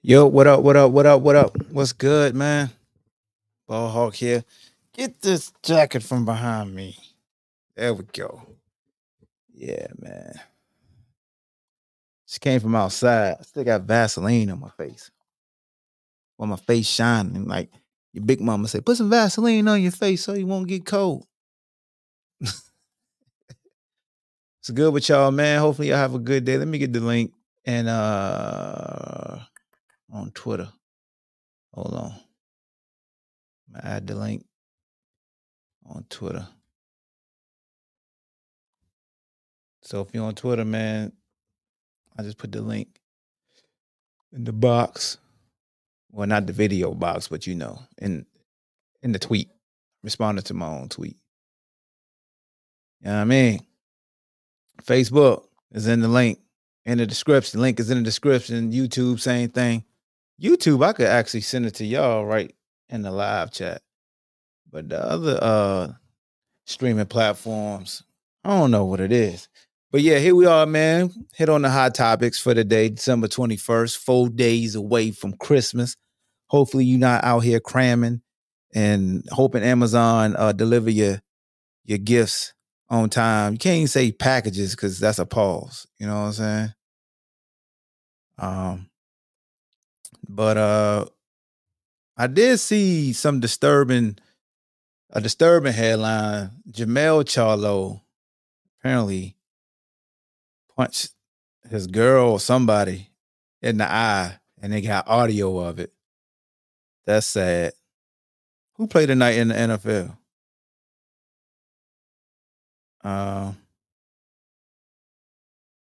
Yo, what up? What up? What up? What up? What's good, man? Ball Hawk here. Get this jacket from behind me. There we go. Yeah, man. She came from outside. I still got Vaseline on my face. On my face shining. Like your big mama say, put some Vaseline on your face so you won't get cold. it's good with y'all, man. Hopefully y'all have a good day. Let me get the link and uh on Twitter. Hold on. I'm gonna add the link on Twitter. So if you're on Twitter, man, I just put the link in the box. Well, not the video box, but you know, in in the tweet. Responded to my own tweet. You know what I mean? Facebook is in the link in the description. Link is in the description. YouTube, same thing. YouTube, I could actually send it to y'all right in the live chat. But the other uh streaming platforms, I don't know what it is. But yeah, here we are, man. Hit on the hot topics for the day, December 21st, four days away from Christmas. Hopefully you're not out here cramming and hoping Amazon uh deliver your your gifts on time. You can't even say packages because that's a pause. You know what I'm saying? Um but uh I did see some disturbing a disturbing headline. Jermell Charlo apparently punched his girl or somebody in the eye and they got audio of it. That's sad. Who played tonight in the NFL? Uh,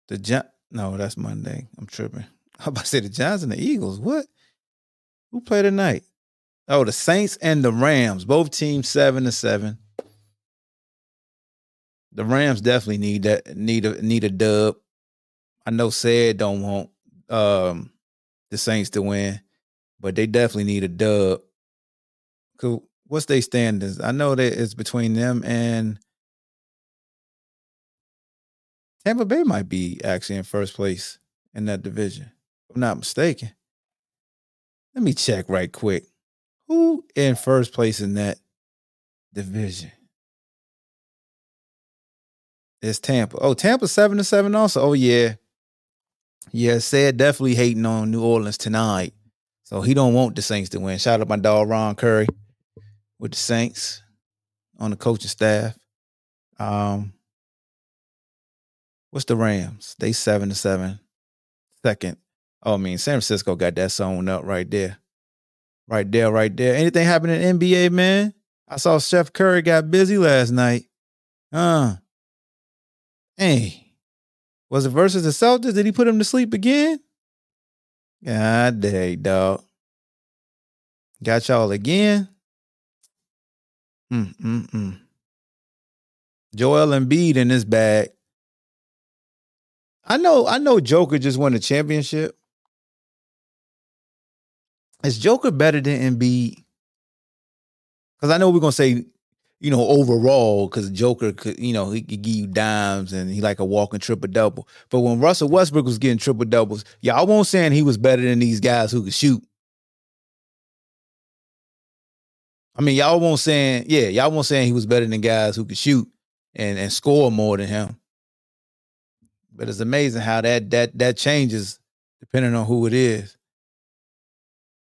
the Gi- no, that's Monday. I'm tripping. I'm about to say the Giants and the Eagles. What? Who play tonight? Oh, the Saints and the Rams. Both teams seven to seven. The Rams definitely need that need a need a dub. I know said don't want um the Saints to win, but they definitely need a dub. Cause what's their standings? I know that it's between them and Tampa Bay might be actually in first place in that division. Not mistaken. Let me check right quick. Who in first place in that division? It's Tampa. Oh, Tampa seven to seven also. Oh yeah, yeah. Said definitely hating on New Orleans tonight. So he don't want the Saints to win. Shout out my dog Ron Curry with the Saints on the coaching staff. Um, what's the Rams? They seven to seven. Second. Oh, I mean, San Francisco got that sewn up right there. Right there, right there. Anything happen in NBA, man? I saw Steph Curry got busy last night. Huh. Hey. Was it versus the Celtics? Did he put him to sleep again? God dang, dog. Got y'all again? Mm, mm, mm. Joel Embiid in this bag. I know, I know Joker just won a championship. Is Joker better than Embiid? Because I know we're gonna say, you know, overall, because Joker could, you know, he could give you dimes and he like a walking triple double. But when Russell Westbrook was getting triple doubles, y'all won't saying he was better than these guys who could shoot. I mean, y'all won't saying, yeah, y'all won't saying he was better than guys who could shoot and and score more than him. But it's amazing how that that that changes depending on who it is.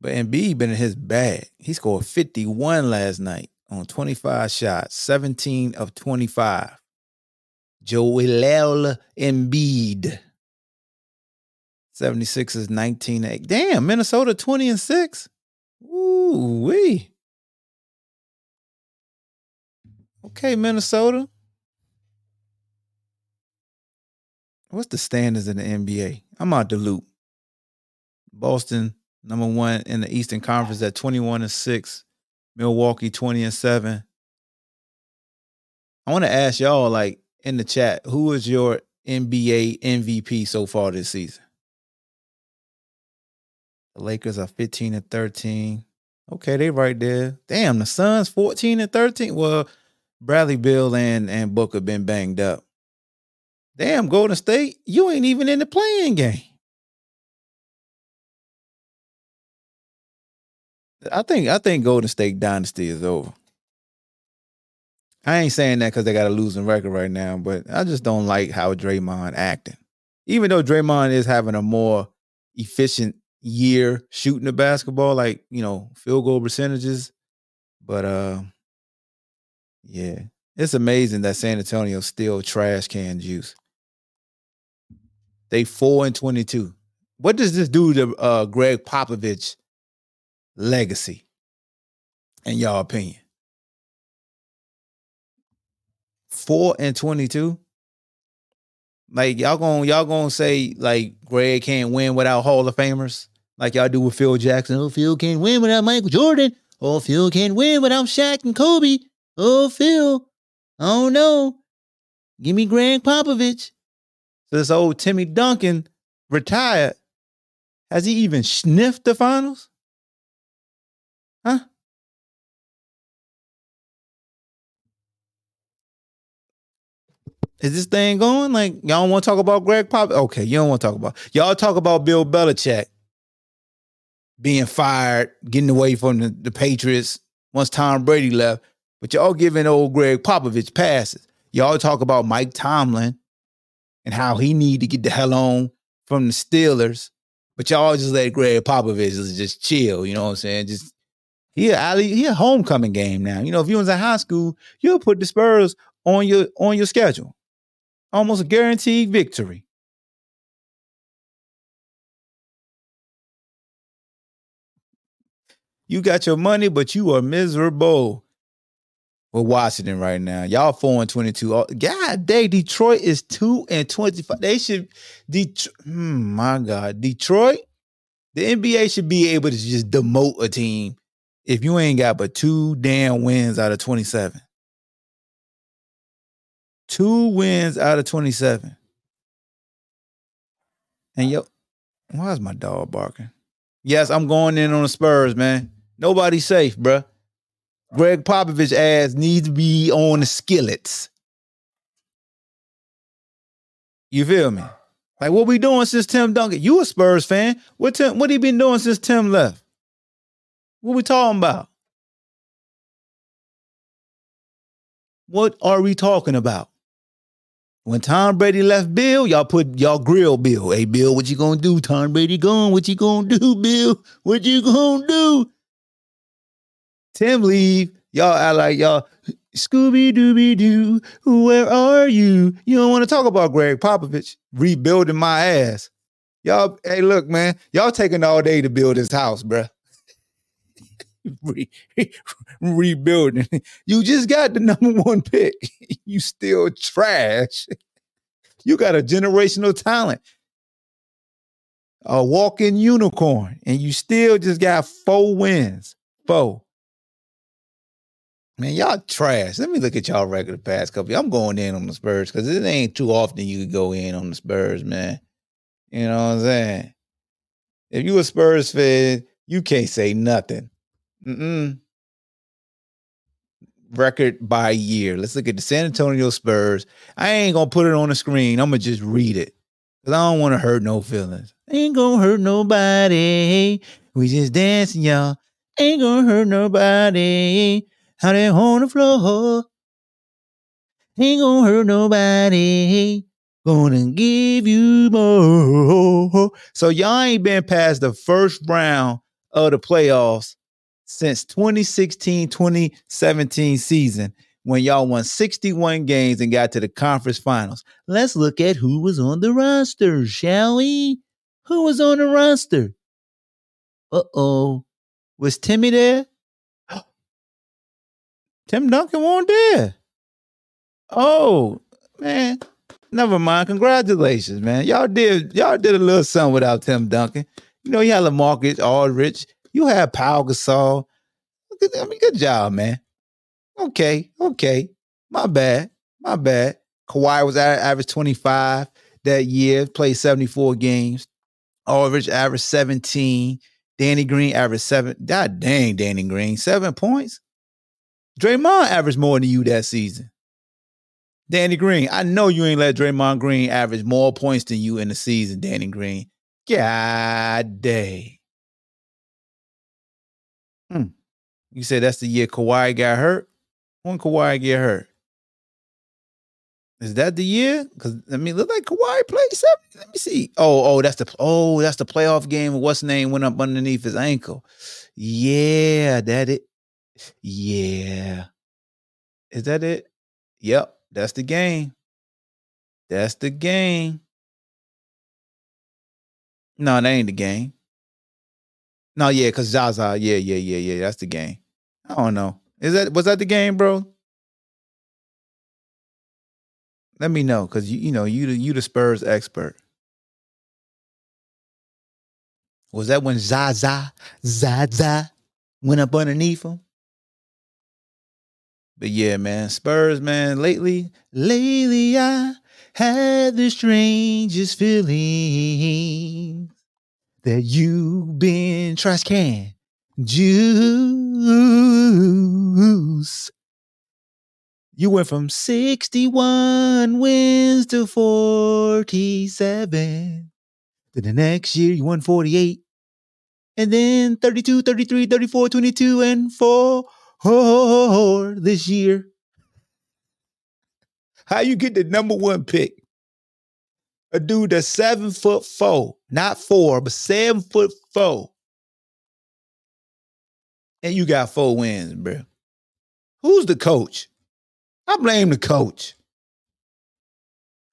But Embiid been in his bag. He scored 51 last night on 25 shots, 17 of 25. Joel Embiid. 76 is 19 8. Damn, Minnesota 20 and 6. Ooh, wee. Okay, Minnesota. What's the standards in the NBA? I'm out the loop. Boston, number one in the Eastern Conference at 21 and 6. Milwaukee 20 and 7. I want to ask y'all, like in the chat, who is your NBA MVP so far this season? The Lakers are 15 and 13. Okay, they right there. Damn, the Suns 14 and 13. Well, Bradley Beal and, and Booker been banged up. Damn, Golden State, you ain't even in the play-in game. I think I think Golden State dynasty is over. I ain't saying that because they got a losing record right now, but I just don't like how Draymond acting. Even though Draymond is having a more efficient year shooting the basketball, like you know field goal percentages, but uh, yeah, it's amazing that San Antonio still trash can juice. They four and twenty two. What does this do to uh, Gregg Popovich legacy, in y'all opinion? Four and twenty two. Like y'all gonna y'all gonna say like Gregg can't win without Hall of Famers, like y'all do with Phil Jackson. Oh, Phil can't win without Michael Jordan. Oh, Phil can't win without Shaq and Kobe. Oh, Phil. Oh no. Give me Gregg Popovich. So this old Timmy Duncan retired. Has he even sniffed the finals? Huh? Is this thing going? Like, y'all don't want to talk about Gregg Pop? Okay, you don't want to talk about. Y'all talk about Bill Belichick being fired, getting away from the, the Patriots once Tom Brady left. But y'all giving old Gregg Popovich passes. Y'all talk about Mike Tomlin and how he need to get the hell on from the Steelers. But y'all just let Gregg Popovich just chill, you know what I'm saying? Just he a, he a homecoming game now. You know, if you was in high school, you'll put the Spurs on your on your schedule. Almost a guaranteed victory. You got your money, but you are miserable with Washington right now. Y'all four and twenty-two. God dang, Detroit is two and twenty-five. They should Detroit. Hmm, my God, Detroit. The NBA should be able to just demote a team if you ain't got but two damn wins out of twenty-seven. Two wins out of twenty-seven. And yo, why is my dog barking? Yes, I'm going in on the Spurs, man. Nobody's safe, bruh. Gregg Popovich ass needs to be on the skillets. You feel me? Like what we doing since Tim Duncan? You a Spurs fan? What Tim? What he been doing since Tim left? What we talking about? What are we talking about? When Tom Brady left Bill, y'all put y'all grill Bill. Hey Bill, what you gonna do? Tom Brady gone. What you gonna do, Bill? What you gonna do? Tim leave. Y'all I like y'all Scooby Dooby Doo. Where are you? You don't want to talk about Gregg Popovich rebuilding my ass. Y'all, hey, look, man, y'all taking all day to build this house, bruh. Re- rebuilding. You just got the number one pick. you still trash. You got a generational talent, a walking unicorn, and you still just got four wins. Four. Man, y'all trash. Let me look at y'all record the past couple. I'm going in on the Spurs because it ain't too often you go in on the Spurs, man. You know what I'm saying? If you a Spurs fan, you can't say nothing. Mm-mm. Record by year. Let's look at the San mm-hmm. Antonio Spurs. I ain't gonna put it on the screen. I'm gonna just read it. Cause I don't want to hurt no feelings. Ain't gonna hurt nobody. We just dancing, y'all. Ain't gonna hurt nobody. How they on the floor. Ain't gonna hurt nobody. Gonna give you more. So y'all ain't been past the first round of the playoffs since 2016 2017 season when y'all won 61 games and got to the conference finals. Let's look at who was on the roster, shall we? Who was on the roster? Uh oh. Was Timmy there? Tim Duncan wasn't there. Oh, man. Never mind. Congratulations, man. Y'all did y'all did a little something without Tim Duncan. You know, you had LaMarcus Aldridge. You had Pau Gasol. I mean, good job, man. Okay, okay. My bad. My bad. Kawhi was at average 25 that year, played 74 games. Aldridge averaged 17. Danny Green averaged seven. God dang, Danny Green, seven points. Draymond averaged more than you that season. Danny Green, I know you ain't let Draymond Green average more points than you in the season, Danny Green. God dang. You say that's the year Kawhi got hurt? When Kawhi get hurt? Is that the year? Because I mean, look like Kawhi played seven. Let me see. Oh, oh, that's the oh, that's the playoff game. What's name went up underneath his ankle? Yeah, that it. Yeah, is that it? Yep, that's the game. That's the game. No, that ain't the game. No, yeah, because Zaza. Yeah, yeah, yeah, yeah. That's the game. I don't know. Is that was that the game, bro? Let me know, cause you you know you the you the Spurs expert. Was that when Zaza Zaza went up underneath him? But yeah, man, Spurs, man. Lately, lately I had the strangest feeling that you've been trash can juice. You went from 61 wins to 47. Then the next year you won 48. And then 32, 33, 34, 22, and 4 this year. How you get the number one pick? A dude that's seven foot four, not four, but seven foot four. And you got four wins, bro. Who's the coach? I blame the coach.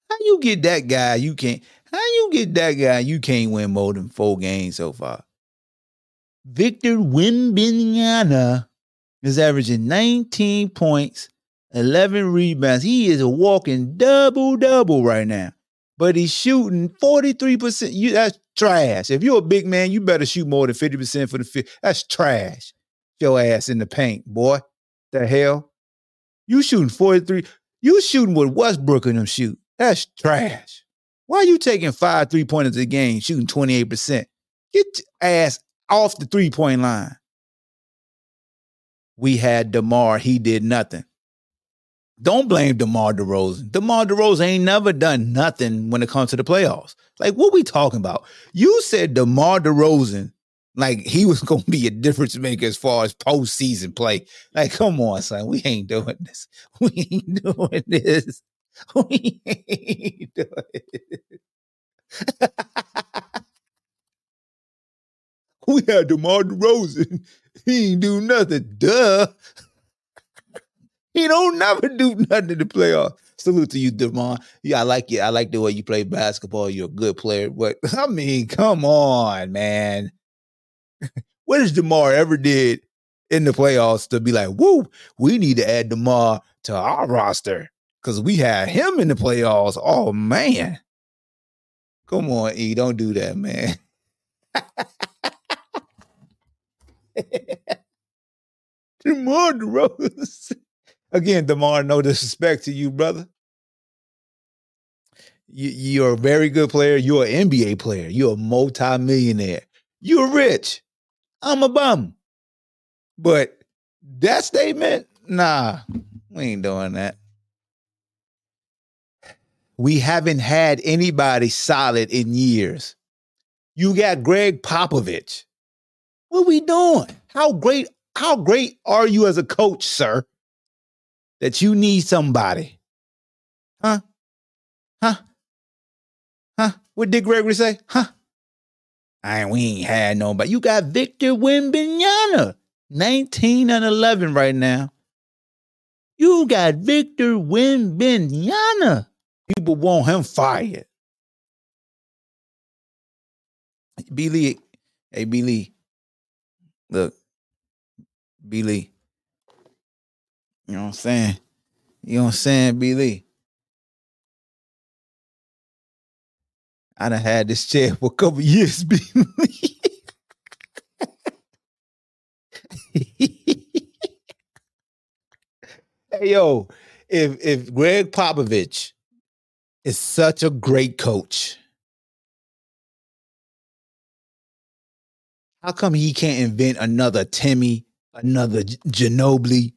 How you get that guy? You can't. How you get that guy? You can't win more than four games so far. Victor Wembanyama is averaging 19 points, 11 rebounds. He is a walking double double right now, but he's shooting 43%. You that's trash. If you're a big man, you better shoot more than 50% for the fit. That's trash. Your ass in the paint, boy. The hell? You shooting 43. You shooting what Westbrook and them shoot. That's trash. Why are you taking five three pointers a game, shooting 28%? Get ass off the three point line. We had DeMar, he did nothing. Don't blame DeMar DeRozan. DeMar DeRozan ain't never done nothing when it comes to the playoffs. Like, what we talking about? You said DeMar DeRozan like he was gonna be a difference maker as far as postseason play. Like, come on, son, we ain't doing this. We ain't doing this. We ain't doing it. we had DeMar DeRozan. He ain't do nothing. Duh. he don't never do nothing in the playoffs. Salute to you, DeMar. Yeah, I like you. I like the way you play basketball. You're a good player. But I mean, come on, man what has DeMar ever did in the playoffs to be like, woo, we need to add DeMar to our roster because we had him in the playoffs. Oh, man. Come on, E. Don't do that, man. DeMar DeRozan. Again, DeMar, no disrespect to you, brother. You, you're a very good player. You're an NBA player. You're a multimillionaire. You're rich. I'm a bum. But that statement, nah, we ain't doing that. We haven't had anybody solid in years. You got Gregg Popovich. What we doing? How great, how great are you as a coach, sir? That you need somebody. Huh? Huh? Huh? What did Gregory say? Huh? I we ain't had nobody. You got Victor Wembanyama, 19 and 11 right now. You got Victor Wembanyama. People want him fired. B Lee, hey B Lee, look, B Lee. You know what I'm saying? You know what I'm saying, B Lee? I done had this chair for a couple years, B Lee. hey yo, if if Gregg Popovich is such a great coach, how come he can't invent another Timmy, another Ginobili,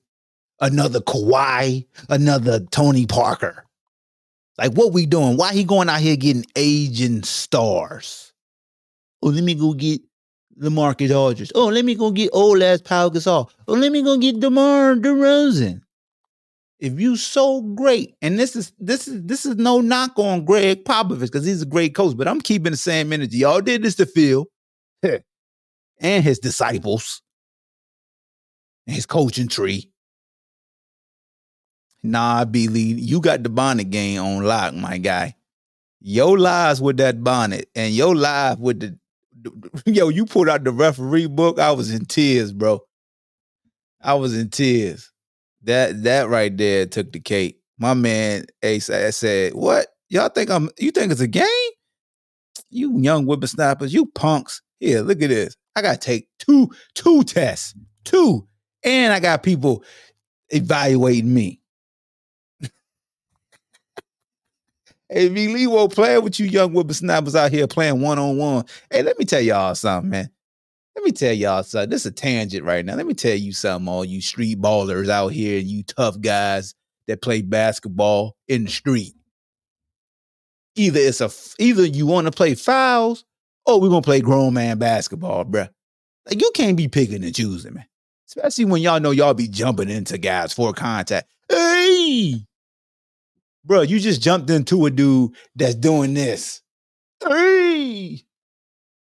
another Kawhi, another Tony Parker? Like what we doing? Why he going out here getting aging stars? Oh, let me go get LaMarcus Aldridge. Oh, let me go get old ass Pau Gasol. Oh, let me go get DeMar DeRozan. If you so great, and this is this is this is no knock on Gregg Popovich because he's a great coach, but I'm keeping the same energy. Y'all did this to Phil and his disciples, and his coaching tree. Nah, B Lee, you got the bonnet game on lock, my guy. Your lies with that bonnet and your live with the yo, you pulled out the referee book. I was in tears, bro. I was in tears. That that right there took the cake. My man Ace I said, "What y'all think I'm? You think it's a game? You young whippersnappers, you punks. Here, look at this. I gotta take two two tests, two, and I got people evaluating me. Hey, V. Lee won't play with you young whippersnappers out here playing one on one. Hey, let me tell y'all something, man. Let me tell y'all something. This is a tangent right now. Let me tell you something, all you street ballers out here, you tough guys that play basketball in the street. Either it's a either you want to play fouls or we're gonna play grown man basketball, bruh. Like you can't be picking and choosing, man. Especially when y'all know y'all be jumping into guys for contact. Hey, bro, you just jumped into a dude that's doing this. Hey,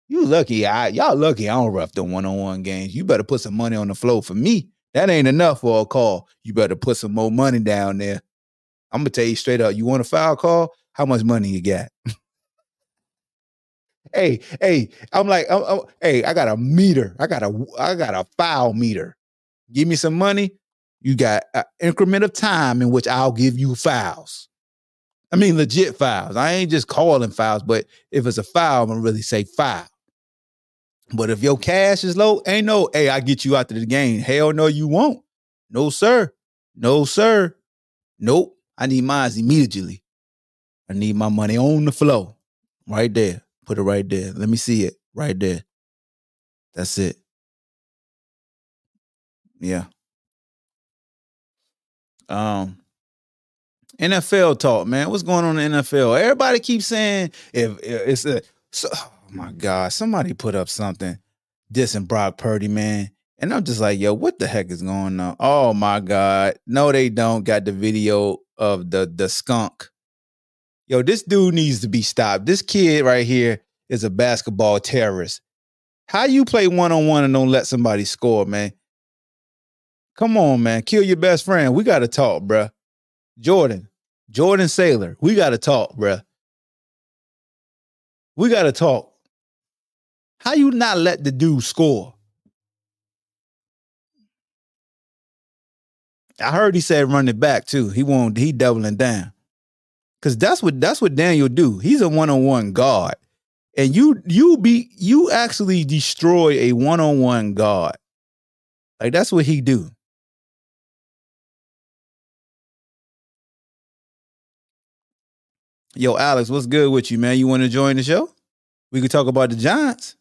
you lucky. I y'all lucky. I don't rough the one on one games. You better put some money on the floor for me. That ain't enough for a call. You better put some more money down there. I'm gonna tell you straight up. You want a foul call? How much money you got? hey, hey, I'm like, I'm, I'm- hey, I got a meter. I got a, I got a foul meter. Give me some money. You got an increment of time in which I'll give you fouls. I mean, legit fouls. I ain't just calling fouls, but if it's a foul, I'm gonna really say foul. But if your cash is low, ain't no, hey, I get you out of the game. Hell no, you won't. No, sir. No, sir. Nope. I need mine immediately. I need my money on the flow. Right there. Put it right there. Let me see it. Right there. That's it. Yeah. Um NFL talk, man. What's going on in the NFL? Everybody keeps saying if, it's a so, oh my God, somebody put up something dissing Brock Purdy, man. And I'm just like, yo, what the heck is going on? Oh my God. No, they don't got the video of the the skunk. Yo, this dude needs to be stopped. This kid right here is a basketball terrorist. How you play one-on-one and don't let somebody score, man? Come on, man. Kill your best friend. We gotta talk, bruh. Jordan, Jordan Sailor, we gotta talk, bruh. We gotta talk. How you not let the dude score? I heard he said run it back too. He won't. He doubling down because that's what that's what Daniel do. He's a one on one guard, and you you be you actually destroy a one on one guard. Like that's what he do. Yo, Alex, what's good with you, man? You want to join the show? We could talk about the Giants.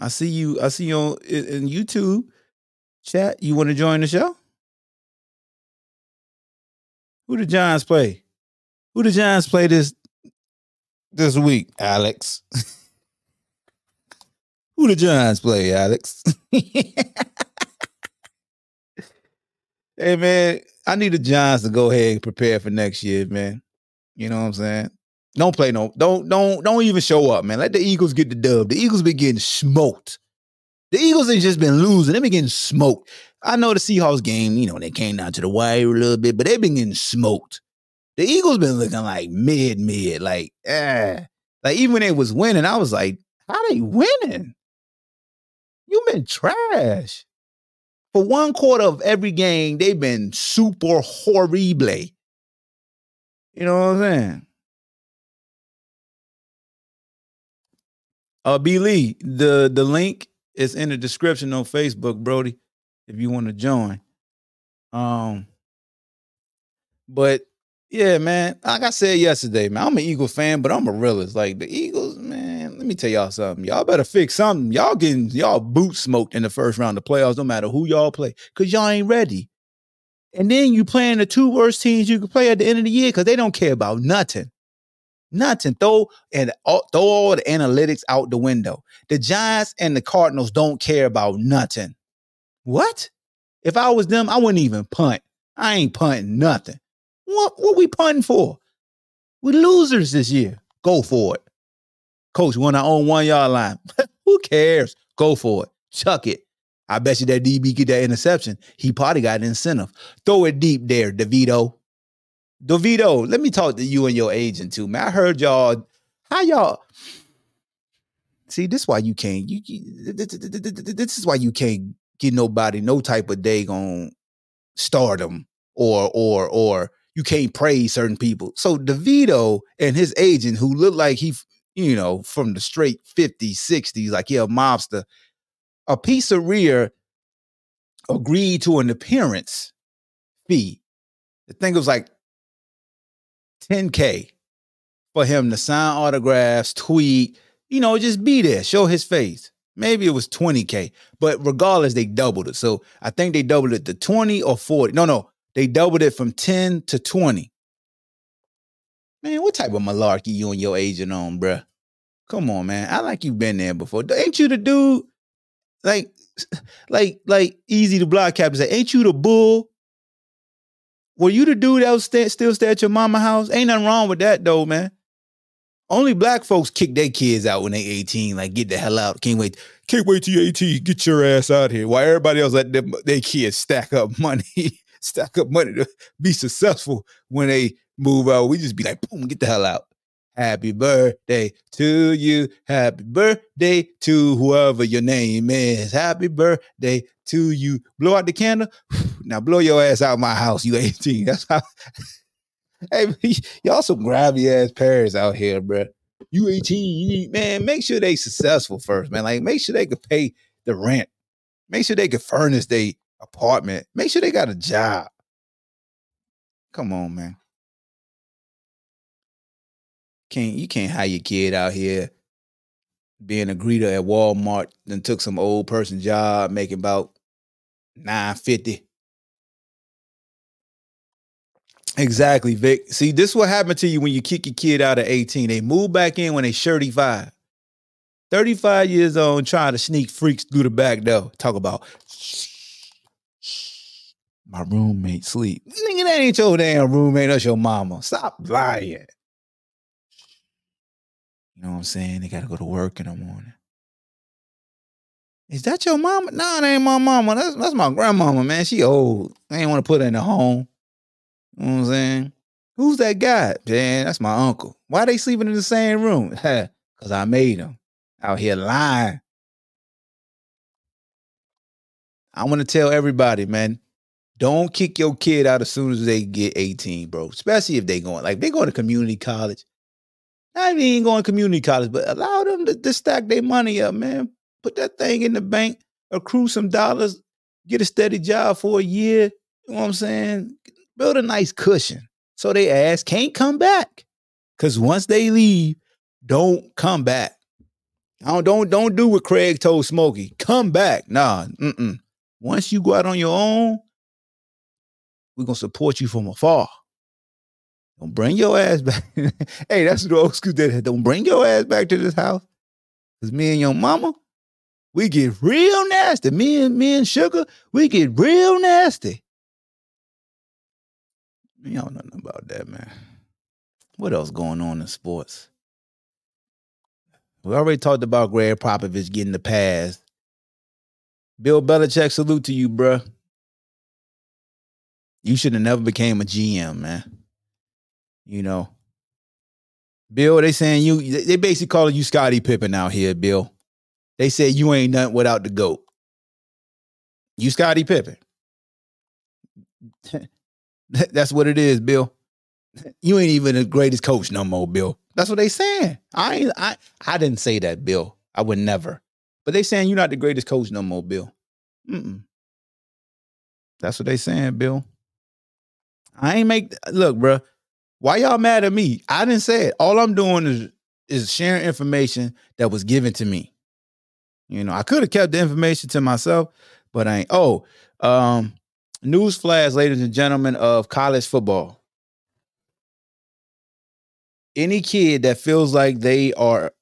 I see you. I see you on in YouTube chat. You want to join the show? Who the Giants play? Who the Giants play this this week, Alex? Who the Giants play, Alex? hey man, I need the Giants to go ahead and prepare for next year, man. You know what I'm saying? Don't play no, don't, don't, don't even show up, man. Let the Eagles get the dub. The Eagles be getting smoked. The Eagles ain't just been losing, they been getting smoked. I know the Seahawks game, you know, they came down to the wire a little bit, but they've been getting smoked. The Eagles been looking like mid, mid, like, eh. Like even when they was winning, I was like, how they winning? You been trash. For one quarter of every game, they've been super horrible. You know what I'm saying? Uh B Lee, the the link is in the description on Facebook, Brody, if you want to join. Um but yeah, man. Like I said yesterday, man, I'm an Eagle fan, but I'm a realist. Like the Eagles, man, let me tell y'all something. Y'all better fix something. Y'all getting y'all boot smoked in the first round of playoffs, no matter who y'all play, because y'all ain't ready. And then you playing the two worst teams you can play at the end of the year because they don't care about nothing. Nothing. Throw and all, throw all the analytics out the window. The Giants and the Cardinals don't care about nothing. What? If I was them, I wouldn't even punt. I ain't punting nothing. What what we punting for? We losers this year. Go for it. Coach, when I own one yard line. Who cares? Go for it. Chuck it. I bet you that DB get that interception. He probably got an incentive. Throw it deep there, DeVito. DeVito, let me talk to you and your agent too, man. I heard y'all. How y'all? See, this is why you can't. You, you this is why you can't get nobody no type of day on stardom or or or you can't praise certain people. So DeVito and his agent, who looked like he, you know, from the straight 50s, 60s, like he a mobster, a pizzeria agreed to an appearance fee. The thing was like 10K for him to sign autographs, tweet, you know, just be there, show his face. Maybe it was 20K, but regardless, they doubled it. So I think they doubled it to 20 or 40. No, no, they doubled it from 10 to 20. Man, what type of malarkey you and your agent on, bruh? Come on, man. I like you've been there before. Ain't you the dude? Like, like, like easy to block cap say, ain't you the bull? Were you the dude that was st- still stay at your mama house? Ain't nothing wrong with that though, man. Only black folks kick their kids out when they 18, like get the hell out. Can't wait. Can't wait till you're 18. Get your ass out here. While everybody else let them, their kids stack up money stack up money to be successful when they move out. We just be like, boom, get the hell out. Happy birthday to you. Happy birthday to whoever your name is. Happy birthday to you. Blow out the candle. Now blow your ass out my house. You 18. That's how. hey, y'all some grabby ass parents out here, bro. You 18. man, make sure they successful first, man. Like, make sure they could pay the rent. Make sure they could furnish they apartment. Make sure they got a job. Come on, man. Can't you can't hire your kid out here being a greeter at Walmart and took some old person job making about 950. Exactly, Vic. See, this what happened to you when you kick your kid out at 18. They move back in when they 35. 35 years old trying to sneak freaks through the back door. Talk about my roommate sleep. Nigga, that ain't your damn roommate. That's your mama. Stop lying. You know what I'm saying? They got to go to work in the morning. Is that your mama? Nah, that ain't my mama. That's that's my grandmama, man. She old. I ain't want to put her in the home. You know what I'm saying? Who's that guy? Man, that's my uncle. Why they sleeping in the same room? Because I made them. Out here lying. I want to tell everybody, man, don't kick your kid out as soon as they get 18, bro. Especially if they going like they going to community college. Not even going to community college, but allow them to, to stack their money up, man. Put that thing in the bank, accrue some dollars, get a steady job for a year. You know what I'm saying? Build a nice cushion so they ass can't come back. Cause once they leave, don't come back. Don't don't don't do what Craig told Smokey. Come back. Nah. Mm-mm. Once you go out on your own, we're gonna support you from afar. Don't bring your ass back. hey, that's the old school did. Don't bring your ass back to this house. Cause me and your mama, We get real nasty. Me and me and Sugar, we get real nasty. Don't know nothing about that, man. What else going on in sports? We already talked about Gregg Popovich getting the pass. Bill Belichick, salute to you, bruh. You should have never became a GM, man. You know. Bill, they saying you they basically calling you Scottie Pippen out here, Bill. They say you ain't nothing without the GOAT. You Scottie Pippen. That's what it is, Bill. You ain't even the greatest coach no more, Bill. That's what they saying. I I I didn't say that, Bill. I would never. But they saying you're not the greatest coach no more, Bill. Mm-mm. That's what they saying, Bill. I ain't make look, bro. Why y'all mad at me? I didn't say it. All I'm doing is is sharing information that was given to me. You know, I could have kept the information to myself, but I ain't. Oh, um, news flash, ladies and gentlemen, of college football. Any kid that feels like they are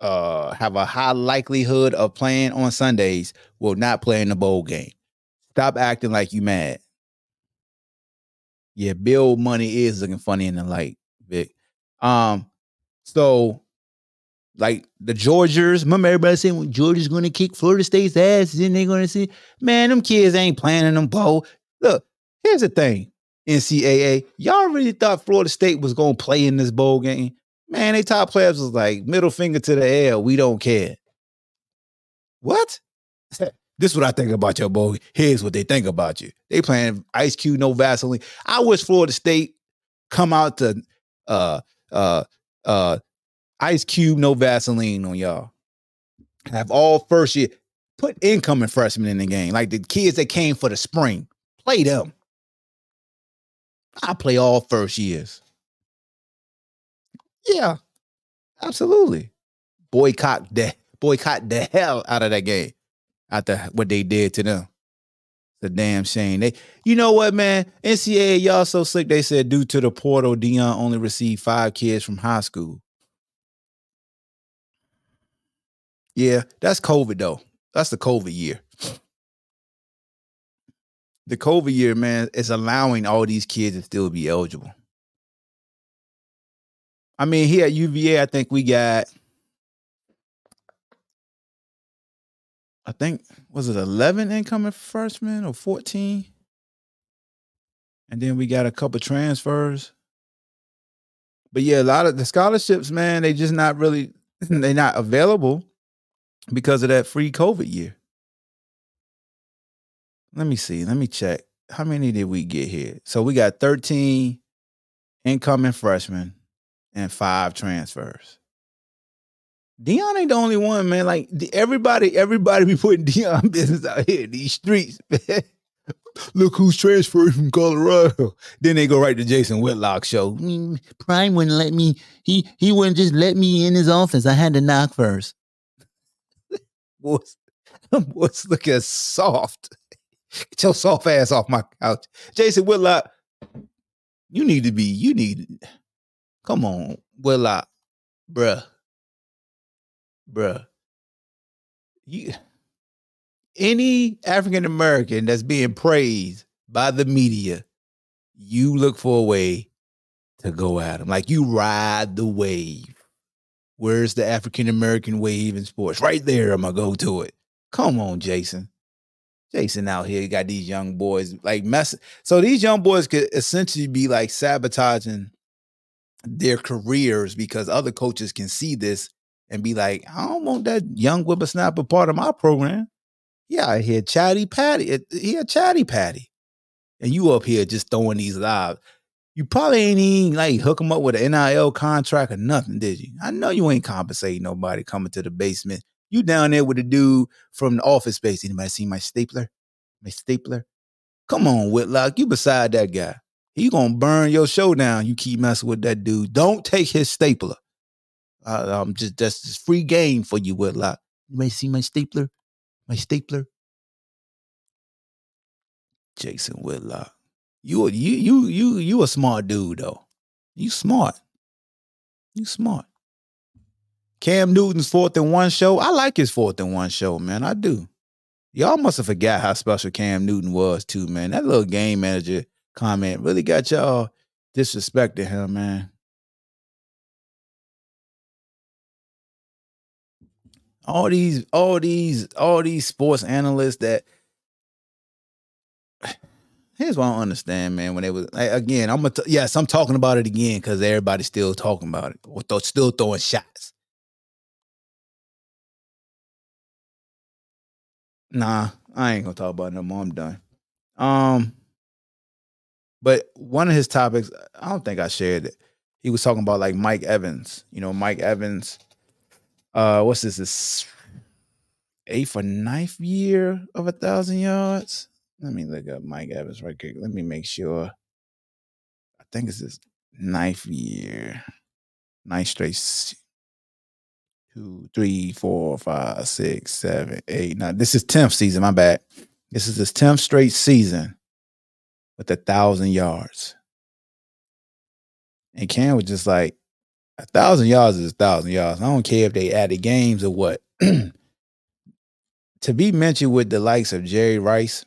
uh have a high likelihood of playing on Sundays will not play in the bowl game. Stop acting like you mad. Yeah, Bill Money is looking funny in the light, Vic. Um, so like the Georgians, remember everybody saying well, Georgia's gonna kick Florida State's ass, then they're gonna see, man, them kids ain't playing in them bowl. Look, here's the thing. NCAA, y'all really thought Florida State was gonna play in this bowl game? Man, they top players was like middle finger to the air. We don't care. What? This is what I think about your boy. Here's what they think about you. They playing Ice Cube, no Vaseline. I wish Florida State come out to uh uh uh Ice Cube, no Vaseline on y'all. Have all first year. Put incoming freshmen in the game. Like the kids that came for the spring. Play them. I play all first years. Yeah, absolutely. Boycott the boycott the hell out of that game after what they did to them. It's a damn shame. They, you know what, man? NCAA, y'all so sick. They said due to the portal, Deion only received five kids from high school. Yeah, that's COVID though. That's the COVID year. The COVID year, man, is allowing all these kids to still be eligible. I mean, here at UVA, I think we got, I think, was it 11 incoming freshmen or 14? And then we got a couple transfers. But yeah, a lot of the scholarships, man, they just not really, they're not available because of that free COVID year. Let me see. Let me check. How many did we get here? So we got 13 incoming freshmen and five transfers. Deion ain't the only one, man. Like everybody, everybody be putting Deion business out here in these streets, man. Look who's transferred from Colorado. Then they go right to Jason Whitlock show. Prime wouldn't let me. He he wouldn't just let me in his office. I had to knock first. Boys, boys looking soft. Get your soft ass off my couch. Jason Whitlock, you need to be, you need, come on, Whitlock, bruh, bruh. You, any African American that's being praised by the media, you look for a way to go at them. Like you ride the wave. Where's the African American wave in sports? Right there, I'm gonna go to it. Come on, Jason. Jason out here you got these young boys like mess. So these young boys could essentially be like sabotaging their careers because other coaches can see this and be like, I don't want that young whippersnapper part of my program. Yeah, I hear chatty patty. Eh, he a chatty patty. And you up here just throwing these live. You probably ain't even like hook them up with an NIL contract or nothing, did you? I know you ain't compensating nobody coming to the basement. You down there with the dude from the office space. Anybody see my stapler? My stapler? Come on, Whitlock. You beside that guy. He gonna burn your show down. You keep messing with that dude. Don't take his stapler. Um, just that's just free game for you, Whitlock. You may see my stapler, my stapler. Jason Whitlock. You you you you you a smart dude though. You smart. You smart. Cam Newton's fourth and one show. I like his fourth and one show, man. I do. Y'all must have forgot how special Cam Newton was too, man. That little game manager comment really got y'all disrespecting him, man. All these, all these, all these sports analysts that here's what I don't understand, man. When they was like, again, I'm gonna yes, I'm talking about it again because everybody's still talking about it or th- still throwing shots. Nah, I ain't gonna talk about it no more. I'm done. Um, but one of his topics, I don't think I shared it. He was talking about like Mike Evans. You know, Mike Evans. Uh, what's this? This eighth or ninth year of a thousand yards. Let me look up Mike Evans right quick. Let me make sure. I think it's his ninth year, ninth straight. Two, three, four, five, six, seven, eight. Now This is tenth season. My bad. This is his tenth straight season with a thousand yards. And Cam was just like, a thousand yards is a thousand yards. I don't care if they added games or what. to be mentioned with the likes of Jerry Rice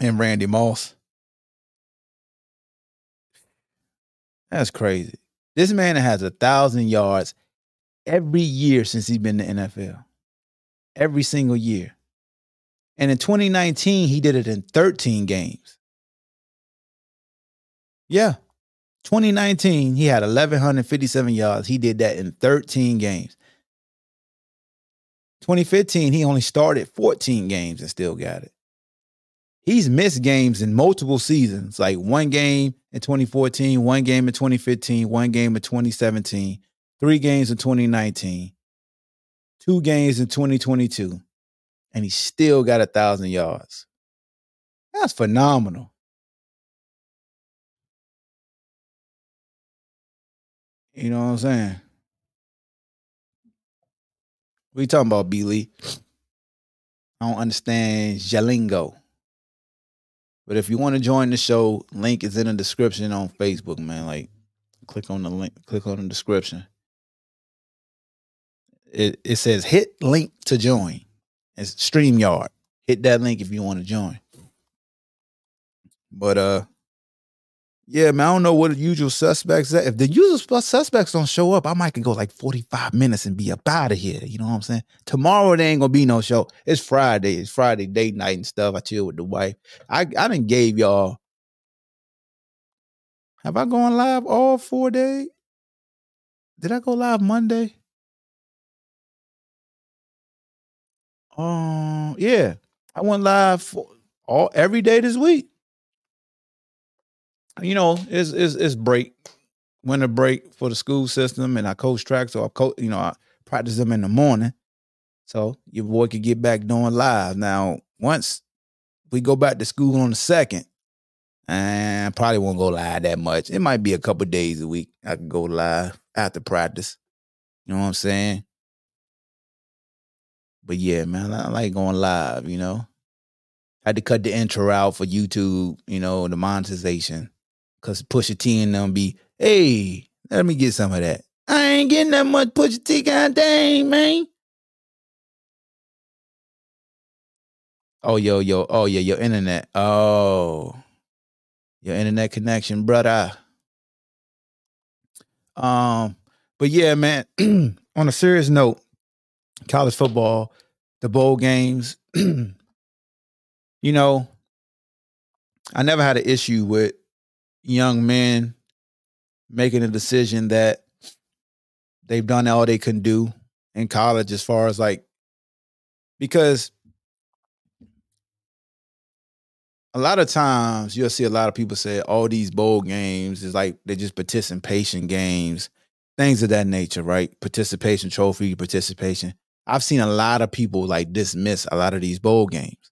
and Randy Moss, that's crazy. This man has a thousand yards every year since he's been in the NFL. Every single year. And in 2019, he did it in 13 games. Yeah. 2019, he had 1,157 yards. He did that in 13 games. 2015, he only started 14 games and still got it. He's missed games in multiple seasons, like one game in 2014, one game in 2015, one game in 2017, three games in 2019, two games in 2022, and he still got a thousand yards. That's phenomenal. You know what I'm saying? We talking about B Lee. I don't understand Jalingo. But if you want to join the show, link is in the description on Facebook, man. Like click on the link, click on the description. It it says hit link to join. It's StreamYard. Hit that link if you want to join. But uh yeah, man, I don't know what the usual suspects are. If the usual suspects don't show up, I might can go like 45 minutes and be up out of here. You know what I'm saying? Tomorrow there ain't gonna be no show. It's Friday. It's Friday date night and stuff. I chill with the wife. I I didn't gave y'all. Have I gone live all four days? Did I go live Monday? Um, yeah. I went live for all every day this week you know, it's it's it's break, winter break for the school system, and I coach track, so I coach, you know, I practice them in the morning, so your boy could get back doing live. Now, once we go back to school on the second, and I probably won't go live that much. It might be a couple days a week. I can go live after practice. You know what I'm saying? But yeah, man, I like going live. You know, had to cut the intro out for YouTube. You know, the monetization. Cause Pusha T and them be, hey, let me get some of that. I ain't getting that much Pusha T, god dang, man. Oh, yo, yo, oh yeah, your internet. Oh. Your internet connection, brother. Um, but yeah, man, on a serious note, college football, the bowl games, you know, I never had an issue with young men making a decision that they've done all they can do in college as far as like because a lot of times you'll see a lot of people say all these bowl games is like they're just participation games things of that nature right? Participation trophy participation. I've seen a lot of people like dismiss a lot of these bowl games.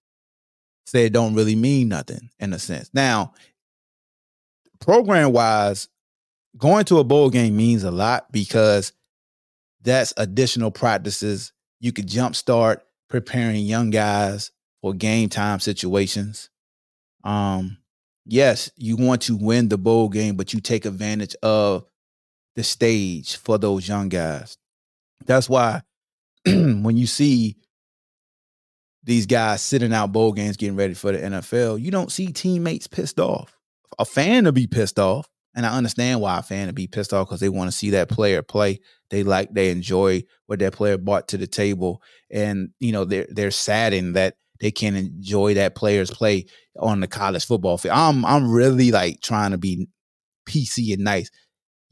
Say it don't really mean nothing in a sense. Now program wise, going to a bowl game means a lot because that's additional practices. You could jumpstart preparing young guys for game time situations. Um, yes, you want to win the bowl game, but you take advantage of the stage for those young guys. That's why when you see these guys sitting out bowl games getting ready for the NFL, you don't see teammates pissed off. A fan to be pissed off, and I understand why a fan to be pissed off because they want to see that player play. They like, they enjoy what that player brought to the table, and you know they're they're saddened that they can't enjoy that player's play on the college football field. I'm I'm really like trying to be PC and nice.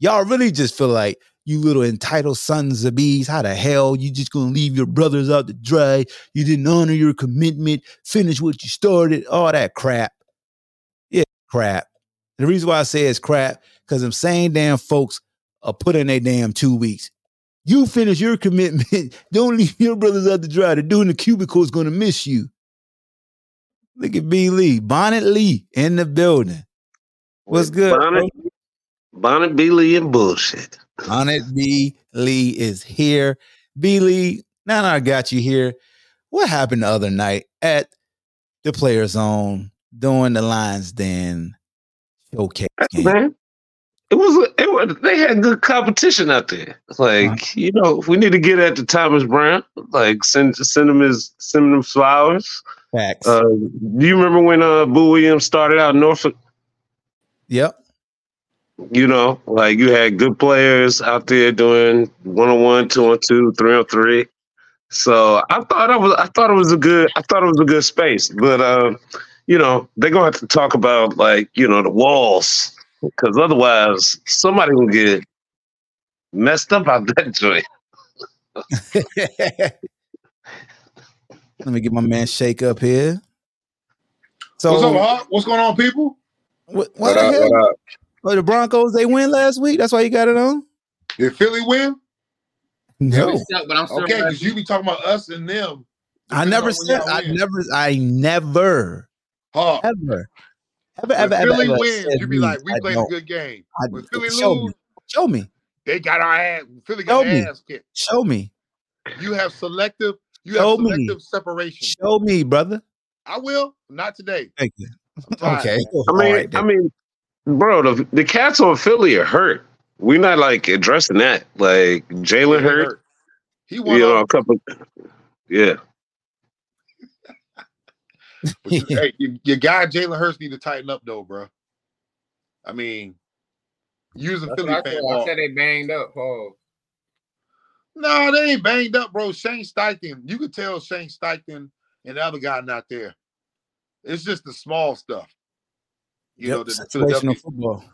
Y'all really just feel like you little entitled sons of bees. How the hell you just gonna leave your brothers out to dry? You didn't honor your commitment, finish what you started, all that crap. Yeah, crap. The reason why I say it's crap, because them same damn folks are putting their damn two weeks. You finish your commitment. Don't leave your brothers out to dry. The dude in the cubicle is gonna miss you. Look at B Lee, Bonnet Lee in the building. What's good? Bonnet, Bonnet B. Lee and bullshit. Bonnet B. Lee is here. B. Lee, now that I got you here, what happened the other night at the player zone during the Lions Den showcase game? Man, it was, it was they had good competition out there. Like Uh-huh. you know, we need to get at the Thomas Brown. Like send send him his send him flowers. Facts. Uh, do you remember when uh Boo Williams started out in Norfolk? yep. You know, like you had good players out there doing one on one, two on two, three on three. So I thought I was I thought it was a good I thought it was a good space. But uh, you know, they're gonna have to talk about like, you know, the walls. Because otherwise somebody will get messed up out that joint. Let me get my man Shake up here. So What's up, Hawk? What's going on, people? what, what the hell? up? Oh, the Broncos they win last week. That's why you got it on. Did Philly win? No, It but I'm still Okay, because you be talking about us and them. I never said. I win. never. I never, Hawk, ever, ever, when ever, ever, Philly ever wins, said you be me. like, we I played a don't. good game. I, When Philly show lose, me. Show me. they got our ass. Philly Show got me. their ass kicked. Show me. You have selective. You Show have me. selective separation. Show me, brother. I will. Not today. Thank you. I'm tired. Okay. I All mean, right, I then. mean, bro, the the cats on Philly are hurt. We're not like addressing that. Like Jalen He hurt, He won. you know, all- a couple. Yeah, but you- hey, your, your guy Jalen Hurts need to tighten up though, bro. I mean, using That's Philly what I, fan said. I said they banged up. Paul. No, they ain't banged up, bro. Shane Steichen, you could tell Shane Steichen and the other guy not there. It's just the small stuff. You know, the situational Philadelphia. football.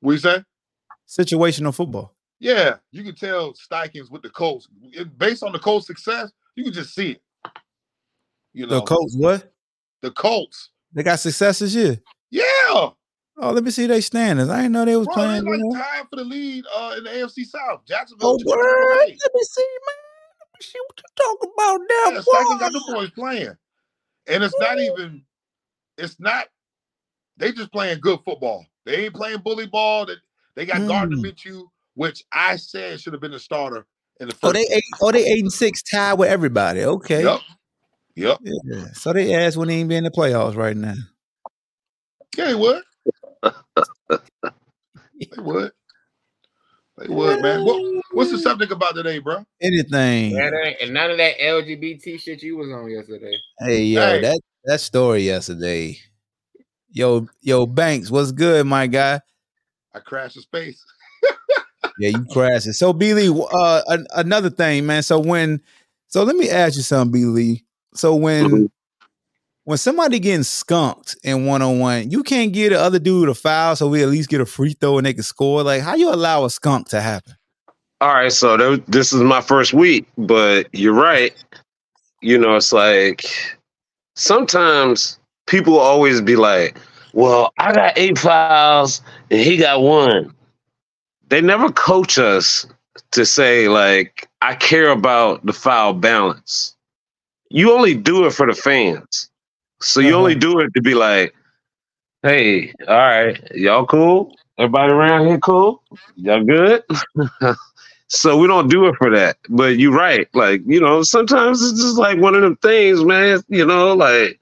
What you say? Situational football. Yeah, you can tell Steichen's with the Colts. It- based on the Colts' success, you can just see it. You know, The Colts, what? The Colts. They got success this year. Yeah, Oh, let me see their standings. I didn't know they was bro, they playing. like you know. tied for the lead uh, in the AFC South. Jacksonville. Oh, word. Let me see, man. Let me see what you talking about Yeah, now. Got boy. the boys playing, and it's not even. It's not. They just playing good football. They ain't playing bully ball. That they got Gardner Mm. Minshew, which I said should have been a starter in the first. Oh, they eight. Oh, they eight and six, tied with everybody. Okay. Yep. Yep. Yeah. So they ass wouldn't even be in the playoffs right now. Yeah, they would. they would. They would, man. What, what's the subject about today, bro? Anything. And none of that LGBT shit you was on yesterday. Hey, yo, Hey. that that story yesterday. Yo, yo, Banks, what's good, my guy? I crashed the space. Yeah, you crashed it. So, B. Lee, uh, an- another thing, man. So when, so let me ask you something, B. Lee. So when, Mhm. when somebody getting skunked in one on one, you can't get the other dude a foul, so we at least get a free throw and they can score. Like, how you allow a skunk to happen? All right, so th- this is my first week, but you're right. You know, it's like sometimes people always be like, "Well, I got eight fouls and he got one." They never coach us to say like, "I care about the foul balance." You only do it for the fans, so you Uh-huh. only do it to be like, "Hey, all right, y'all cool? Everybody around here cool? Y'all good?" So we don't do it for that. But you're right. Like, you know, sometimes it's just like one of them things, man. You know, like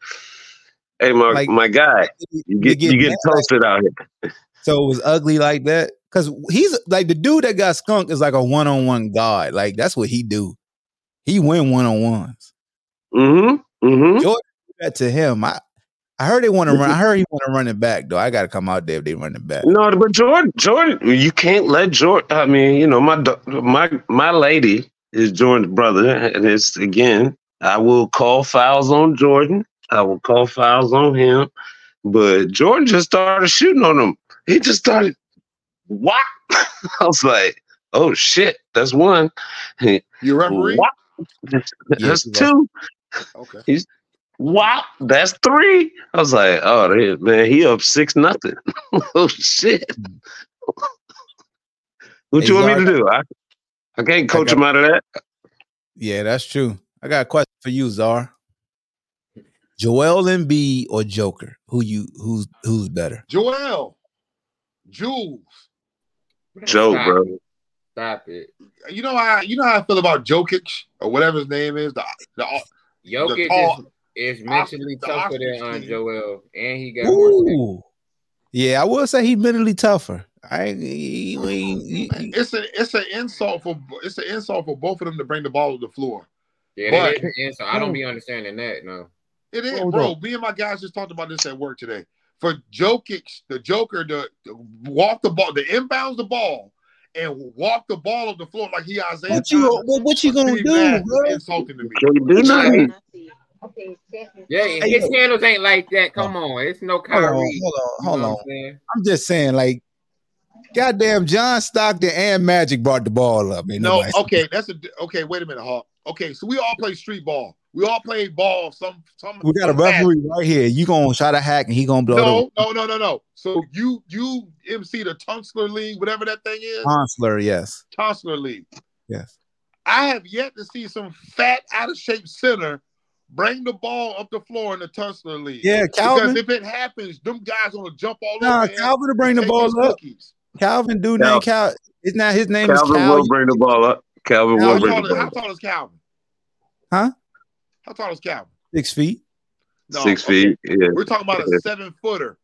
Hey, my Like- my guy, you get you get toasted out here. So it was ugly like that. Cause he's like the dude that got skunked is like a one on one god. Like that's what he do. He win one on ones. Mm-hmm. Mm-hmm. That to him. I I heard they want to run. I heard he want to run it back though. I got to come out there if they run it back. No, but Jordan, Jordan, you can't let Jordan. I mean, you know, my my my lady is Jordan's brother, and it's again, I will call fouls on Jordan. I will call fouls on him, but Jordan just started shooting on him. He just started. What? I was like, oh shit, that's one. You referee? What? That's Yes, two. Okay. Wow, that's three. I was like, oh man, he up six nothing. oh shit. Hmm. what Hey, you want me to do? I, I can't coach got- him out of that. Yeah, that's true. I got a question for you, Czar. Joel Embiid or Joker? Who you who's who's better? Joel, Jules. Joe, Stop bro. it. Stop it. You know how you know how I feel about Jokic or whatever his name is. The the Jokic tall- is, is mentally the tougher than uh. Joel, and he got more. sex. Yeah, I will say he's mentally tougher. I ain't- he- he- he- it's a it's an insult for it's an insult for both of them to bring the ball to the floor. Yeah, But- that is, and so I don't be understanding that. No, It is, Hold bro. on. Me and my guys just talked about this at work today. For Jokic, the Joker, to to walk the ball, the inbounds the ball, and walk the ball up the floor like he Isaiah. what you Thomas what, what you gonna do, Nash is bro? Insulting to me. Can't do nothing. yeah, Hey, his yo. handles ain't like that. Oh. Come on, it's no Hold on, Kyrie. hold on, You know hold on. I'm? I'm just saying, like, goddamn, John Stockton and Magic brought the ball up. Ain't No, okay, that's a okay. Wait a minute, Hawk. Okay, so we all play street ball. We all play ball. Some, some. we got a some fashion. referee right here. You gonna try to hack and he gonna blow No, no, no, no, no. So you you MC the Tunstler League, whatever that thing is, the Consular, yes, Tunstler League. yes. I have yet to see some fat, out of shape center bring the ball up the floor in the Tunstler League. Yeah, Calvin. Because if it happens, them guys gonna jump all Nah, over. him Calvin to bring the ball up. cookies. Calvin, dude Cal- named Cal. It's not his name Calvin is Cal. will bring the ball up. Calvin How will bring the is, ball how up. tall is Calvin? Huh? How tall is Calvin? Six feet. No, Six okay. feet. Yeah. We're talking about a seven footer.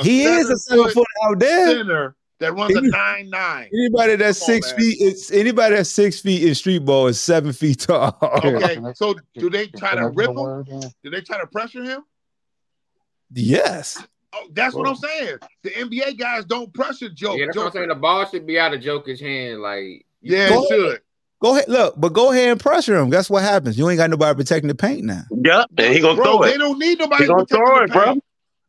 He is a seven footer out there. center that runs a nine nine. Anybody that's Come six man. feet, it's anybody that's six feet in street ball is seven feet tall. Okay, so do they try to rip him? word? Do they try to pressure him? yes. Oh, that's what I'm saying. The NBA guys don't pressure Joe. Yeah, that's what I'm saying. The ball should be out of Joker's hand. Like, Yeah, it should. Go ahead, look, but go ahead and pressure him. That's what happens. You ain't got nobody protecting the paint now. Yep. And he gonna bro, throw it. They don't need nobody He gonna protecting throw the it, bro.